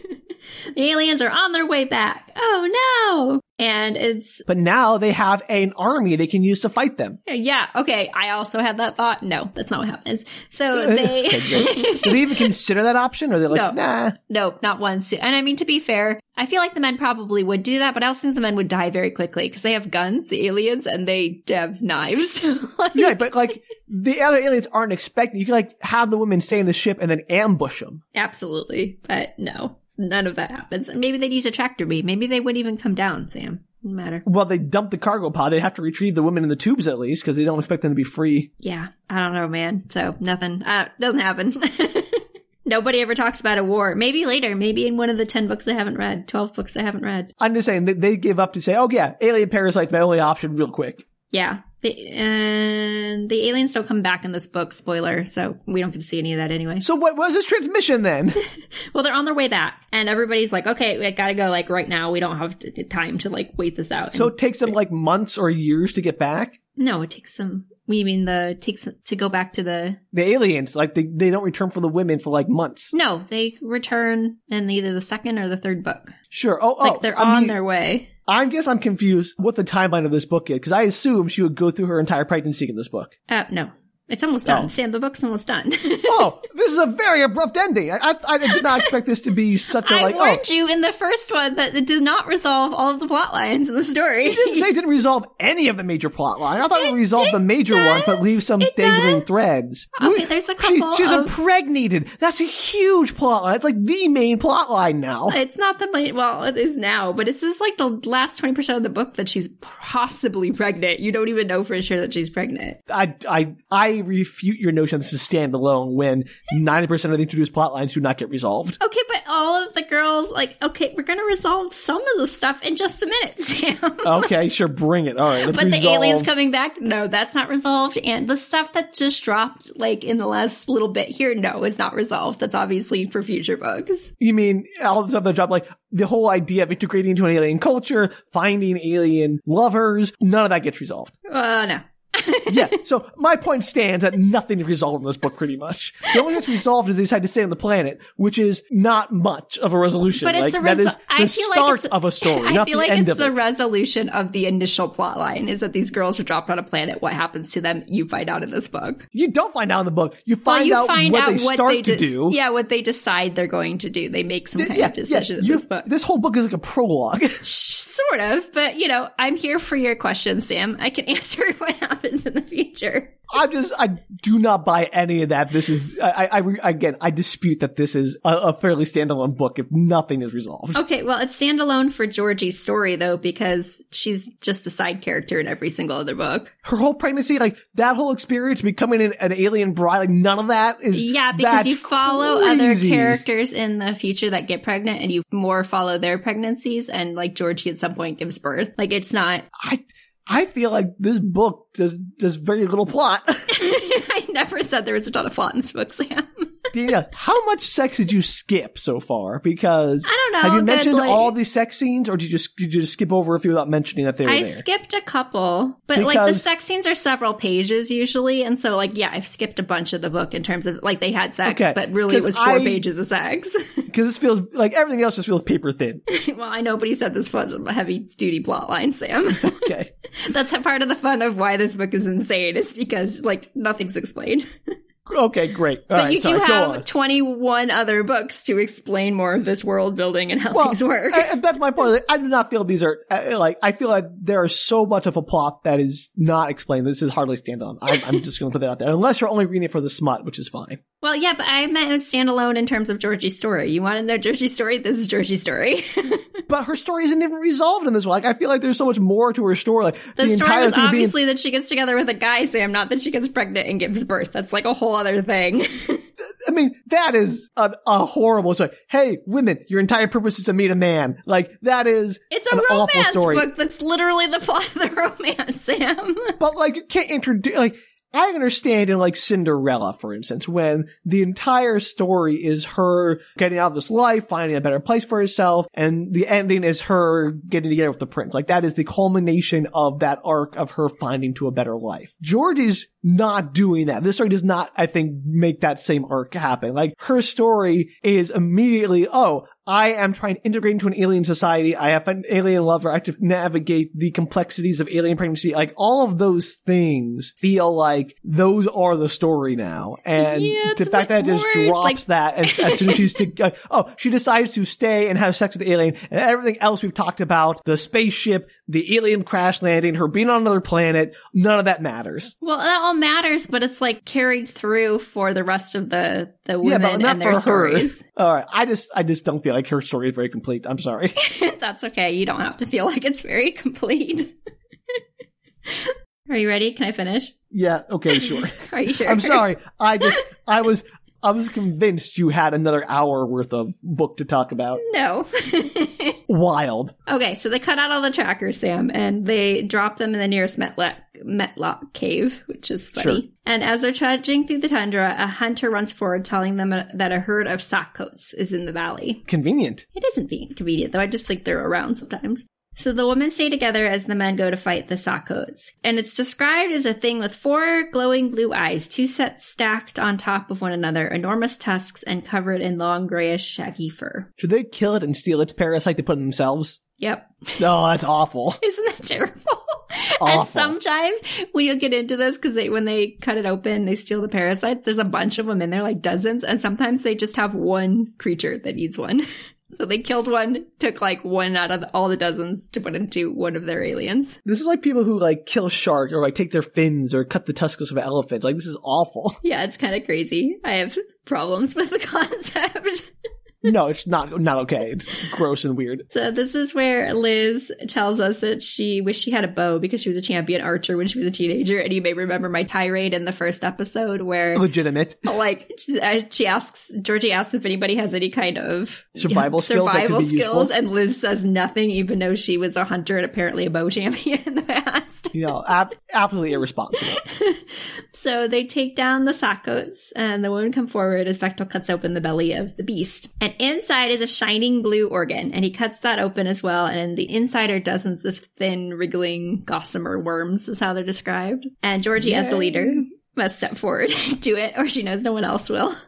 aliens are on their way back. Oh no! And it's But now they have an army they can use to fight them. yeah, okay. I also had that thought. No, that's not what happens. So Okay, they. Do they even consider that option? Or are they like, No. nah? No, not once. And I mean, to be fair, I feel like the men probably would do that, but I also think the men would die very quickly because they have guns, the aliens, and they have knives. Like- Yeah, but like the other aliens aren't expecting. You can like have the women stay in the ship and then ambush them. Absolutely. But no, none of that happens. And maybe they'd use a tractor beam. Maybe they wouldn't even come down, Sam. Doesn't matter. Well, they dump the cargo pod. They have to retrieve the women in the tubes at least because they don't expect them to be free. Yeah, I don't know, man. So nothing. Uh, doesn't happen. Nobody ever talks about a war. Maybe later. Maybe in one of the 10 books I haven't read, 12 books I haven't read. I'm just saying they, they give up to say, oh yeah, alien parasite's my only option, real quick. Yeah. The, and the aliens don't come back in this book, spoiler, so we don't get to see any of that anyway. So what was this transmission then? Well, they're on their way back, and everybody's like, okay, we gotta go, like, right now. We don't have time to, like, wait this out. so And- it takes them like months or years to get back. no, it takes them. we mean the, takes to go back to the, The aliens, like they, they don't return for the women for like months. no, they return in either the second or the third book. Sure. Oh, oh Like, oh, they're on mean, their way. I guess I'm confused what the timeline of this book is because I assume she would go through her entire pregnancy in this book. Uh, no. It's almost done. Oh. Sam, the book's almost done. oh, this is a very abrupt ending. I, I, I did not expect this to be such a I like. Oh, warned you in the first one that it did not resolve all of the plot lines in the story. you didn't say it didn't resolve any of the major plot line. I thought it, It- resolved the major does. ones, but leave some It dangling does. threads. Okay, there's a She, couple she's of- impregnated. That's a huge plot line. It's like the main plot line now. It's not the main, well, it is now, but it's just like the last 20% of the book that she's possibly pregnant. You don't even know for sure that she's pregnant. I, I, I refute your notion this is standalone when 90% of the introduced plot lines do not get resolved. Okay, but all of the girls, like, okay, we're gonna resolve some of the stuff in just a minute, Sam. Okay, sure, bring it. All right, let's But the aliens coming back, no, that's not resolved. And the stuff that just dropped, like, in the last little bit here, no, is not resolved. That's obviously for future books. You mean all the stuff that dropped, like the whole idea of integrating into an alien culture, finding alien lovers, none of that gets resolved. Uh, no. Yeah, so my point stands that nothing is resolved in this book pretty much. The only thing that's resolved is they decide to stay on the planet, which is not much of a resolution. But it's like, a that resol- is the I feel like start it's- of a story, I feel the like it's the it. resolution of the initial plot line is that these girls are dropped on a planet. What happens to them? You find out in this book. you don't find out in the book. You Well, find you out find what out they what start they to do. Yeah, what they decide they're going to do. They make some kind yeah, of decision yeah, in this book. This whole book is like a prologue. Sort of, but you know, I'm here for your questions, Sam. I can answer what happens in the future. I'm just, I do not buy any of that. This is, I, I, I again, I dispute that this is a, a fairly standalone book if nothing is resolved. Okay, well, it's standalone for Georgie's story though, because she's just a side character in every single other book. Her whole pregnancy, like that whole experience, becoming an, an alien bride, like none of that is. Yeah, because you follow other characters in the future that get pregnant and you more follow their pregnancies and like Georgie at some point gives birth. Like it's not I, I feel like this book does does very little plot. I never said there was a ton of plot in this book, Sam. Dina, how much sex did you skip so far? Because I don't know. have you mentioned like- all these sex scenes, or did you just did you just skip over a few without mentioning that they were I there? skipped a couple, but like the sex scenes are several pages usually, and so like yeah, I've skipped a bunch of the book in terms of like they had sex, Okay, but really it was four I- pages of sex. Because this feels like everything else just feels paper thin. well, I know, but he said this was a heavy duty plot line, Sam. Okay. That's part of the fun of why this book is insane, is because like nothing's explained. Okay, great. All but right, you sorry, do have 21 other books to explain more of this world building and how Well, things work. I- that's my point. I do not feel these are uh, like. I feel like there is so much of a plot that is not explained. This is hardly stand on. I'm, I'm just going to put that out there. Unless you're only reading it for the smut, which is fine. well, yeah, but I meant standalone in terms of Georgie's story. You want to know Georgie's story? This is Georgie's story. But her story isn't even resolved in this one. Like I feel like there's so much more to her story. Like The, the, story entire was thing being obviously that she gets together with a guy, Sam, not that she gets pregnant and gives birth. That's like a whole other thing. I mean, that is a, a horrible story. Hey, women, your entire purpose is to meet a man. Like, that is It's a an awful romance story. book that's literally the plot of the romance, Sam. But, like, you can't introduce, like, I understand in, like, Cinderella, for instance, when the entire story is her getting out of this life, finding a better place for herself, and the ending is her getting together with the prince. Like, that is the culmination of that arc of her finding to a better life. George is not doing that. This story does not, I think, make that same arc happen. Like, her story is immediately, oh, I am trying to integrate into an alien society. I have an alien lover. I have to navigate the complexities of alien pregnancy. Like all of those things feel like those are the story now. And Yeah, the fact that it just drops like- that as, as soon as she's to, uh, oh, she decides to stay and have sex with the alien and everything else we've talked about, the spaceship, the alien crash landing, her being on another planet, none of that matters. Well, that all matters, but it's like carried through for the rest of the the Yeah, women but not and their stories. her. All right. I just, I just don't feel like her story is very complete. I'm sorry. That's okay. You don't have to feel like it's very complete. Are you ready? Can I finish? yeah. Okay. Sure. Are you sure? I'm sorry. I just I was I was convinced you had another hour worth of book to talk about. No. Wild. okay, so they cut out all the trackers, Sam, and they drop them in the nearest metlak, metlak cave, which is funny. Sure. And as they're trudging through the tundra, a hunter runs forward, telling them uh, that a herd of sockcoats is in the valley. Convenient. It isn't being convenient, though. I just think they're around sometimes. So the women stay together as the men go to fight the Sockos. And it's described as a thing with four glowing blue eyes, two sets stacked on top of one another, enormous tusks, and covered in long grayish shaggy fur. Should they kill it and steal its parasite to put in themselves? Yep. No, that's awful. Isn't that terrible? awful. And sometimes when you get into this, because they when they cut it open, they steal the parasites. There's a bunch of them in there, like dozens, and sometimes they just have one creature that needs one. So they killed one, took like one out of all the dozens to put into one of their aliens. This is like people who like kill shark or like take their fins or cut the tusks of elephants. Like this is awful. Yeah, it's kind of crazy. I have problems with the concept. No, it's not not okay. It's gross and weird. So this is where Liz tells us that she wished she had a bow because she was a champion archer when she was a teenager. And you may remember my tirade in the first episode where Legitimate. like she uh, asks Georgie asks if anybody has any kind of Survival skills survival skills, and Liz says nothing, even though she was a hunter and apparently a bow champion in the past. You know, ab- absolutely irresponsible. So they take down the Sockos, and the woman come forward as Vektal cuts open the belly of the beast. And inside is a shining blue organ, and he cuts that open as well. And the inside are dozens of thin, wriggling gossamer worms, is how they're described. And Georgie, as the leader, must step forward do it, or she knows no one else will.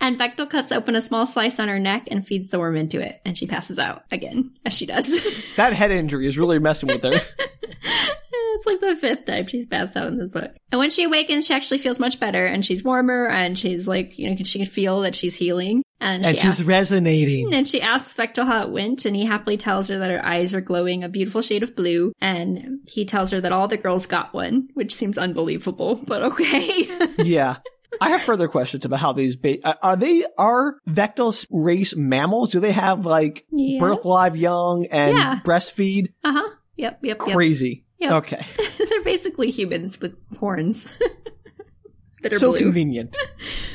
And Vektal cuts open a small slice on her neck and feeds the worm into it, and she passes out again, as she does. That head injury is really messing with her. it's like the fifth time she's passed out in this book. And when she awakens, she actually feels much better, and she's warmer, and she's like, you know, she can feel that she's healing. And, and she she's asks, resonating. and she asks Vektal how it went, and he happily tells her that her eyes are glowing a beautiful shade of blue, and he tells her that all the girls got one, which seems unbelievable, but okay. yeah. I have further questions about how these ba- uh, are they are Vektal's race mammals? Do they have like Yes. birth live young and Yeah. breastfeed? Uh huh. Yep. Yep. Yep. Crazy. Yep. Okay. They're basically humans with horns that are So blue. convenient.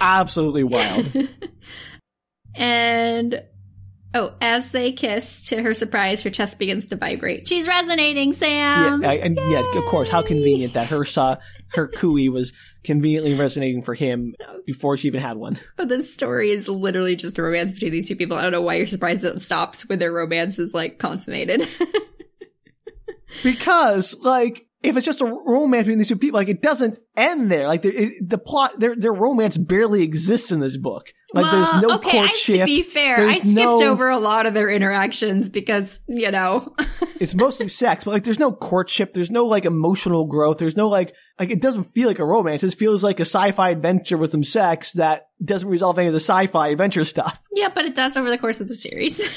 Absolutely wild. And Oh, as they kiss, to her surprise, her chest begins to vibrate. She's resonating, Sam. yeah, I- and yeah, of course. How convenient that her saw her khui was conveniently resonating for him before she even had one. But this story is literally just a romance between these two people. I don't know why you're surprised it stops when their romance is like consummated. Because, like, if it's just a romance between these two people, like, it doesn't end there. Like, the, it, the plot, their their romance barely exists in this book. Like, there's Well, no okay, I, courtship. to be fair, There's I skipped no- over a lot of their interactions because, you know, it's mostly sex, but like, there's no courtship. There's no like emotional growth. There's no like, like, it doesn't feel like a romance. It feels like a sci-fi adventure with some sex that doesn't resolve any of the sci-fi adventure stuff. yeah, but it does over the course of the series.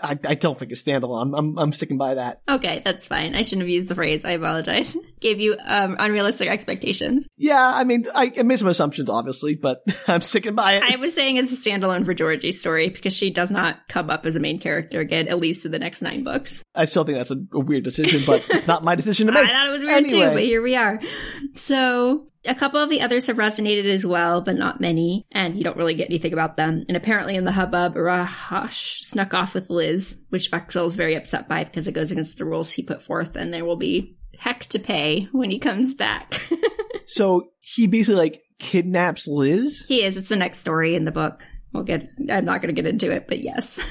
I, I don't think it's standalone. I'm, I'm, I'm sticking by that. okay, that's fine. I shouldn't have used the phrase. I apologize. Gave you um, unrealistic expectations. Yeah, I mean, I, I made some assumptions, obviously, but I'm sticking by it. I was saying it's a standalone for Georgie's story because she does not come up as a main character again, at least in the next nine books. I still think that's a, a weird decision, but it's not my decision to make. I thought it was weird too, but here we are. So a couple of the others have resonated as well, but not many, and you don't really get anything about them. And apparently in the hubbub, Raahosh snuck off with Liz, which Vektal is very upset by because it goes against the rules he put forth, and there will be heck to pay when he comes back. So he basically like kidnaps Liz. he is. It's the next story in the book. We'll get. I'm not going to get into it, but yes.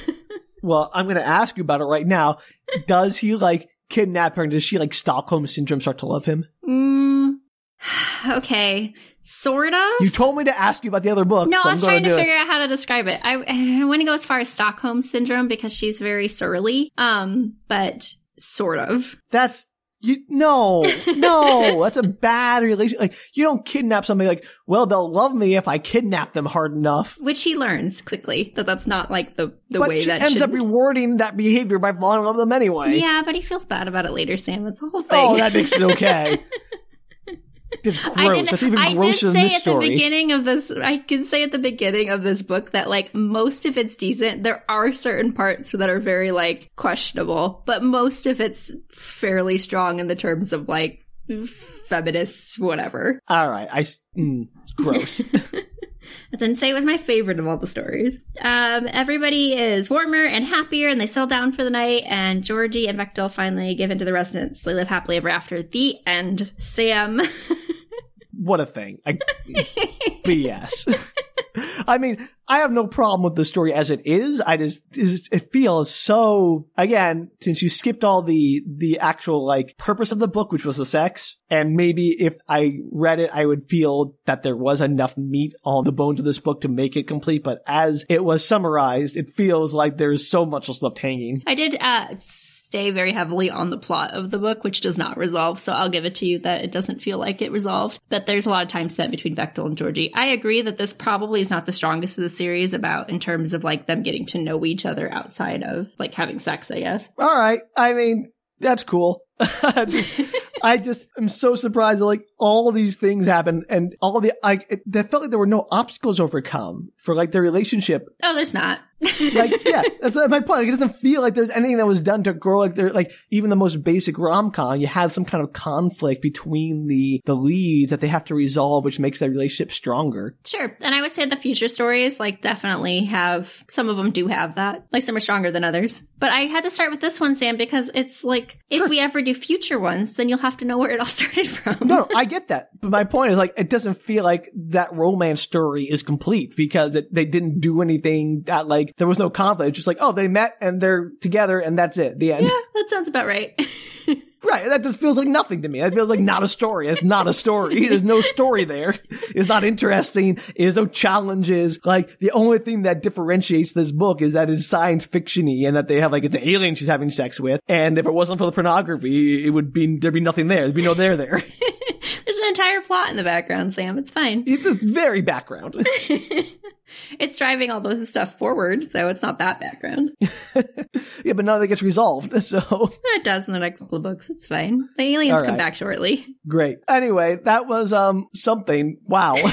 Well, I'm going to ask you about it right now. Does he like kidnap her and does she like Stockholm syndrome start to love him? mm, okay, sort of. You told me to ask you about the other book. No, so I was trying to it. figure out how to describe it. I, I want to go as far as Stockholm syndrome because she's very surly. Um, but sort of. That's you. No, no, that's a bad relation. Like you don't kidnap somebody. Like, well, they'll love me if I kidnap them hard enough. Which he learns quickly that that's not like the the but way she that ends should. up rewarding that behavior by falling in love with them anyway. yeah, but he feels bad about it later, Sam. That's the whole oh, thing. Oh, that makes it okay. It's I gross. That's even I grosser did than say this at story. the beginning of this, I can say at the beginning of this book that like most of it's decent. There are certain parts that are very like questionable, but most of it's fairly strong in the terms of like feminists, whatever. All right, I mm, gross. I didn't say it was my favorite of all the stories. Um, everybody is warmer and happier, and they settle down for the night. And Georgie and Vektal finally give into the residence. They live happily ever after. The end. Sam. what a thing. I, BS. I mean, I have no problem with the story as it is. I just, it feels so, again, since you skipped all the, the actual, like, purpose of the book, which was the sex, and maybe if I read it, I would feel that there was enough meat on the bones of this book to make it complete, but as it was summarized, it feels like there's so much left hanging. I did uh, stay very heavily on the plot of the book, which does not resolve. So I'll give it to you that it doesn't feel like it resolved. But there's a lot of time spent between Vektal and Georgie. I agree that this probably is not the strongest of the series about in terms of like them getting to know each other outside of like having sex, I guess. All right. I mean, that's cool. I just- am so surprised that like all these things happen and all the I it, that felt like there were no obstacles overcome for like their relationship. Oh, there's not. Like yeah, that's my point. Like, it doesn't feel like there's anything that was done to grow like they're like even the most basic rom com. You have some kind of conflict between the the leads that they have to resolve, which makes that relationship stronger. Sure. And I would say the future stories, like, definitely have, some of them do have that. Like, some are stronger than others. But I had to start with this one, Sam, because it's like, if Sure. we ever do future ones, then you'll have to know where it all started from. No, no, I get that. But my point is like, it doesn't feel like that romance story is complete because it, they didn't do anything that like, there was no conflict. It's just like, oh, they met and they're together and that's it. The end. Yeah, that sounds about right. Right. That just feels like nothing to me. That feels like not a story. It's not a story. There's no story there. It's not interesting. There's no challenges. Like the only thing that differentiates this book is that it's science fictiony and that they have like it's an alien she's having sex with. And if it wasn't for the pornography, it would be there'd be nothing there. There'd be no there there. There's an entire plot in the background, Sam. It's fine. It's very background. it's driving all this stuff forward, so it's not that background. yeah, but none of that gets resolved. So It does in the next couple of books. It's fine. The aliens All come back shortly. great. Anyway, that was um something. Wow.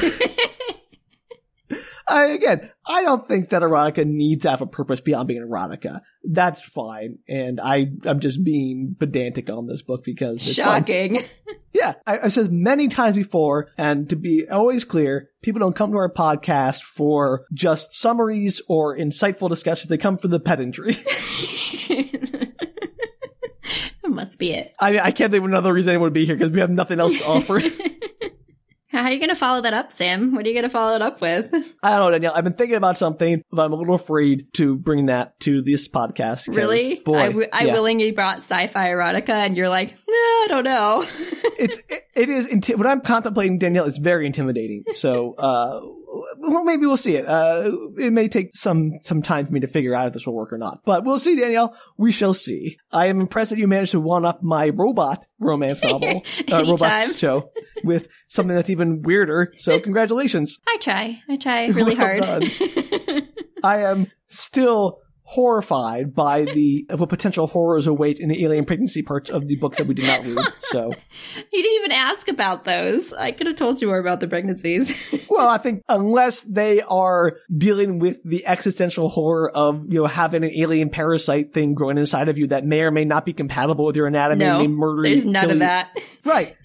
I, again, I don't think that erotica needs to have a purpose beyond being erotica. That's fine. And I, I'm just being pedantic on this book because it's fun. Shocking. Yeah, I, I've said many times before, and to be always clear, people don't come to our podcast for just summaries or insightful discussions. They come for the pedantry. that must be it. I, I can't think of another reason anyone would be here because we have nothing else to offer. How are you going to follow that up, Sam? What are you going to follow it up with? I don't know, Danielle. I've been thinking about something, but I'm a little afraid to bring that to this podcast. Really? Boy, I, w- I yeah. willingly brought sci-fi erotica, and you're like, nah, I don't know. it's it, it is inti- what I'm contemplating, Danielle, is very intimidating. So, uh, well, maybe we'll see it. Uh, it may take some some time for me to figure out if this will work or not, but we'll see, Danielle. We shall see. I am impressed that you managed to one up my robot romance novel, uh, robot show, with something that's even weirder. So, congratulations. I try. I try really Well hard. I am still horrified by the of what potential horrors await in the alien pregnancy parts of the books that we did not read. So. you didn't even ask about those. I could have told you more about the pregnancies. Well, I think unless they are dealing with the existential horror of, you know, having an alien parasite thing growing inside of you that may or may not be compatible with your anatomy no, and may murder there's you, none of you. that. Right.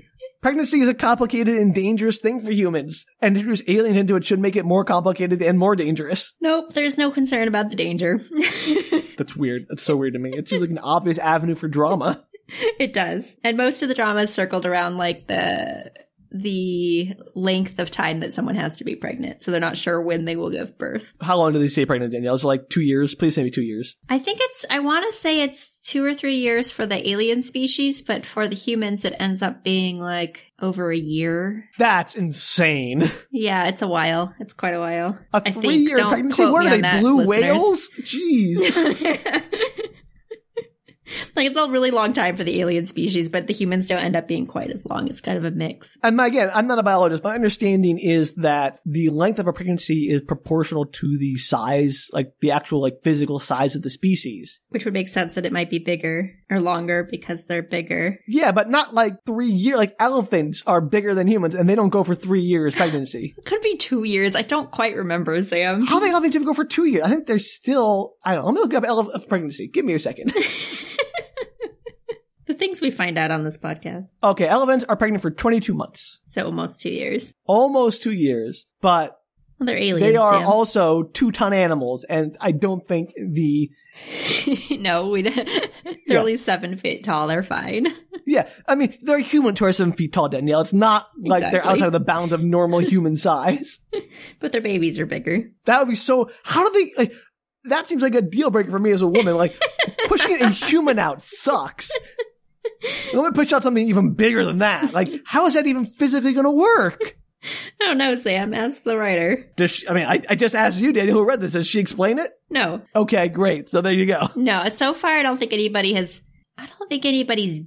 Pregnancy is a complicated and dangerous thing for humans, and to introduce aliens into it should make it more complicated and more dangerous. Nope, there's no concern about the danger. That's weird. That's so weird to me. It seems like an obvious avenue for drama. it does. And most of the drama is circled around like the the length of time that someone has to be pregnant. So they're not sure when they will give birth. How long do they stay pregnant, Danielle? Is it like two years? Please say me two years. I think it's I want to say it's 2 or 3 years for the alien species, but for the humans it ends up being like over a year. That's insane. Yeah, it's a while. It's quite a while. A I think. three year pregnancy? What are they, blue listeners. whales? Jeez. like it's a really long time for the alien species, but the humans don't end up being quite as long. It's kind of a mix. And again, I'm not a biologist. My understanding is that the length of a pregnancy is proportional to the size, like the actual like physical size of the species. Which would make sense that it might be bigger or longer because they're bigger. Yeah, but not like three years. Like elephants are bigger than humans, and they don't go for three years pregnancy. Could be two years. I don't quite remember, Sam. How the elephants even go for two years? I think they're still. I don't know. Let me look up elephant pregnancy. Give me a second. things we find out on this podcast. okay, elephants are pregnant for 22 months, So almost two years. almost two years, but Well, they're aliens. they are Sam. also two ton animals, and I don't think the no, we. They're Yeah. only seven feet tall. They're fine. Yeah, I mean, they're human to our seven feet tall, Danielle. It's not like they're outside of the bounds of normal human size. But their babies are bigger. That would be so. How do they like? That seems like a deal breaker for me as a woman. Like pushing a human out sucks. Let me push out something even bigger than that. Like, how is that even physically going to work? I don't know, Sam. Ask the writer. Does she, I mean, I, I just asked you, Daniel, who read this. Does she explain it? No, Okay, great. So there you go. no. So far, I don't think anybody has. I don't think anybody's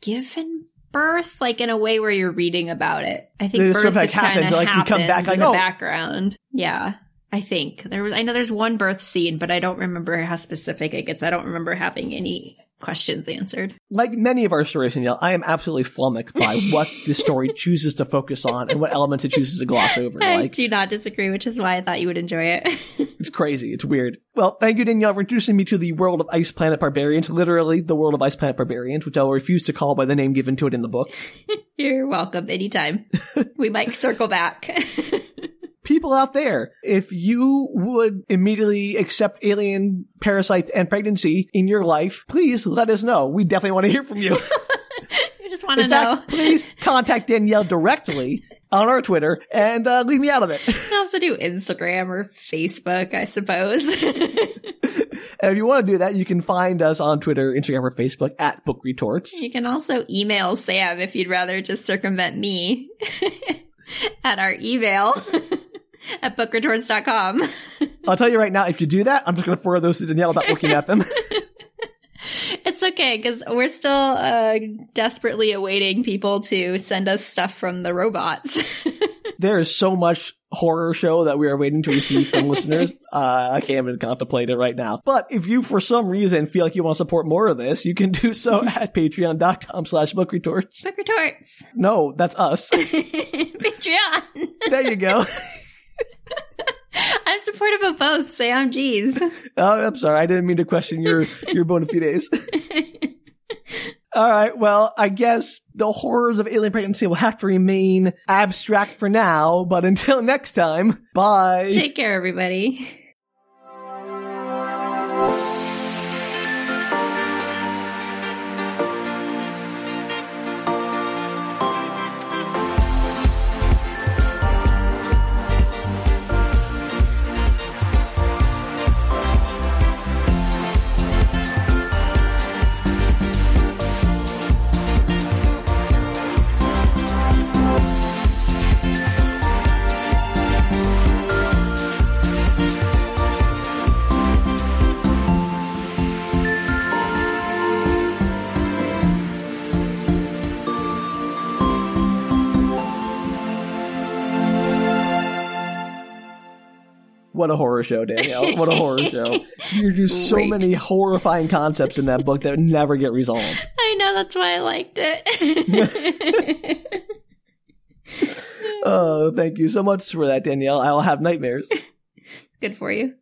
given birth like in a way where you're reading about it. I think birth sort of, like, just kind of happens, like, you come back, like, in the oh. background. Yeah. I think there was. I know there's one birth scene, but I don't remember how specific it gets. I don't remember having any questions answered. Like many of our stories, Danielle, I am absolutely flummoxed by what the story chooses to focus on and what elements it chooses to gloss over. I Like, do not disagree, which is why I thought you would enjoy it. It's crazy. It's weird. Well, thank you, Danielle, for introducing me to the world of Ice Planet Barbarians, literally the world of Ice Planet Barbarians, which I'll refuse to call by the name given to it in the book. You're welcome anytime. we might circle back. People out there, if you would immediately accept alien parasite and pregnancy in your life, please let us know. We definitely want to hear from you. I just want to know. fact, please contact Danielle directly on our Twitter and uh, leave me out of it. You can also do Instagram or Facebook, I suppose. and if you want to do that, you can find us on Twitter, Instagram, or Facebook at Book Retorts. you can also email Sam if you'd rather just circumvent me at our email at bookretorts.com. I'll tell you right now, if you do that, I'm just going to forward those to Danielle without looking at them. It's okay because we're still uh, desperately awaiting people to send us stuff from the robots. there is so much horror show that we are waiting to receive from listeners. Uh, I can't even contemplate it right now. But if you, for some reason, feel like you want to support more of this, you can do so at patreon.com slash book retorts. Book retorts. No, that's us. Patreon. There you go. I'm supportive of both. Sam, geez. Oh, I'm sorry. I didn't mean to question your your bona fides. All right. Well, I guess the horrors of alien pregnancy will have to remain abstract for now. But until next time, bye. Take care, everybody. What a horror show, Danielle. What a horror show. You do so Great. many horrifying concepts in that book that never get resolved. I know that's why I liked it. Oh, thank you so much for that, Danielle. I'll have nightmares. Good for you.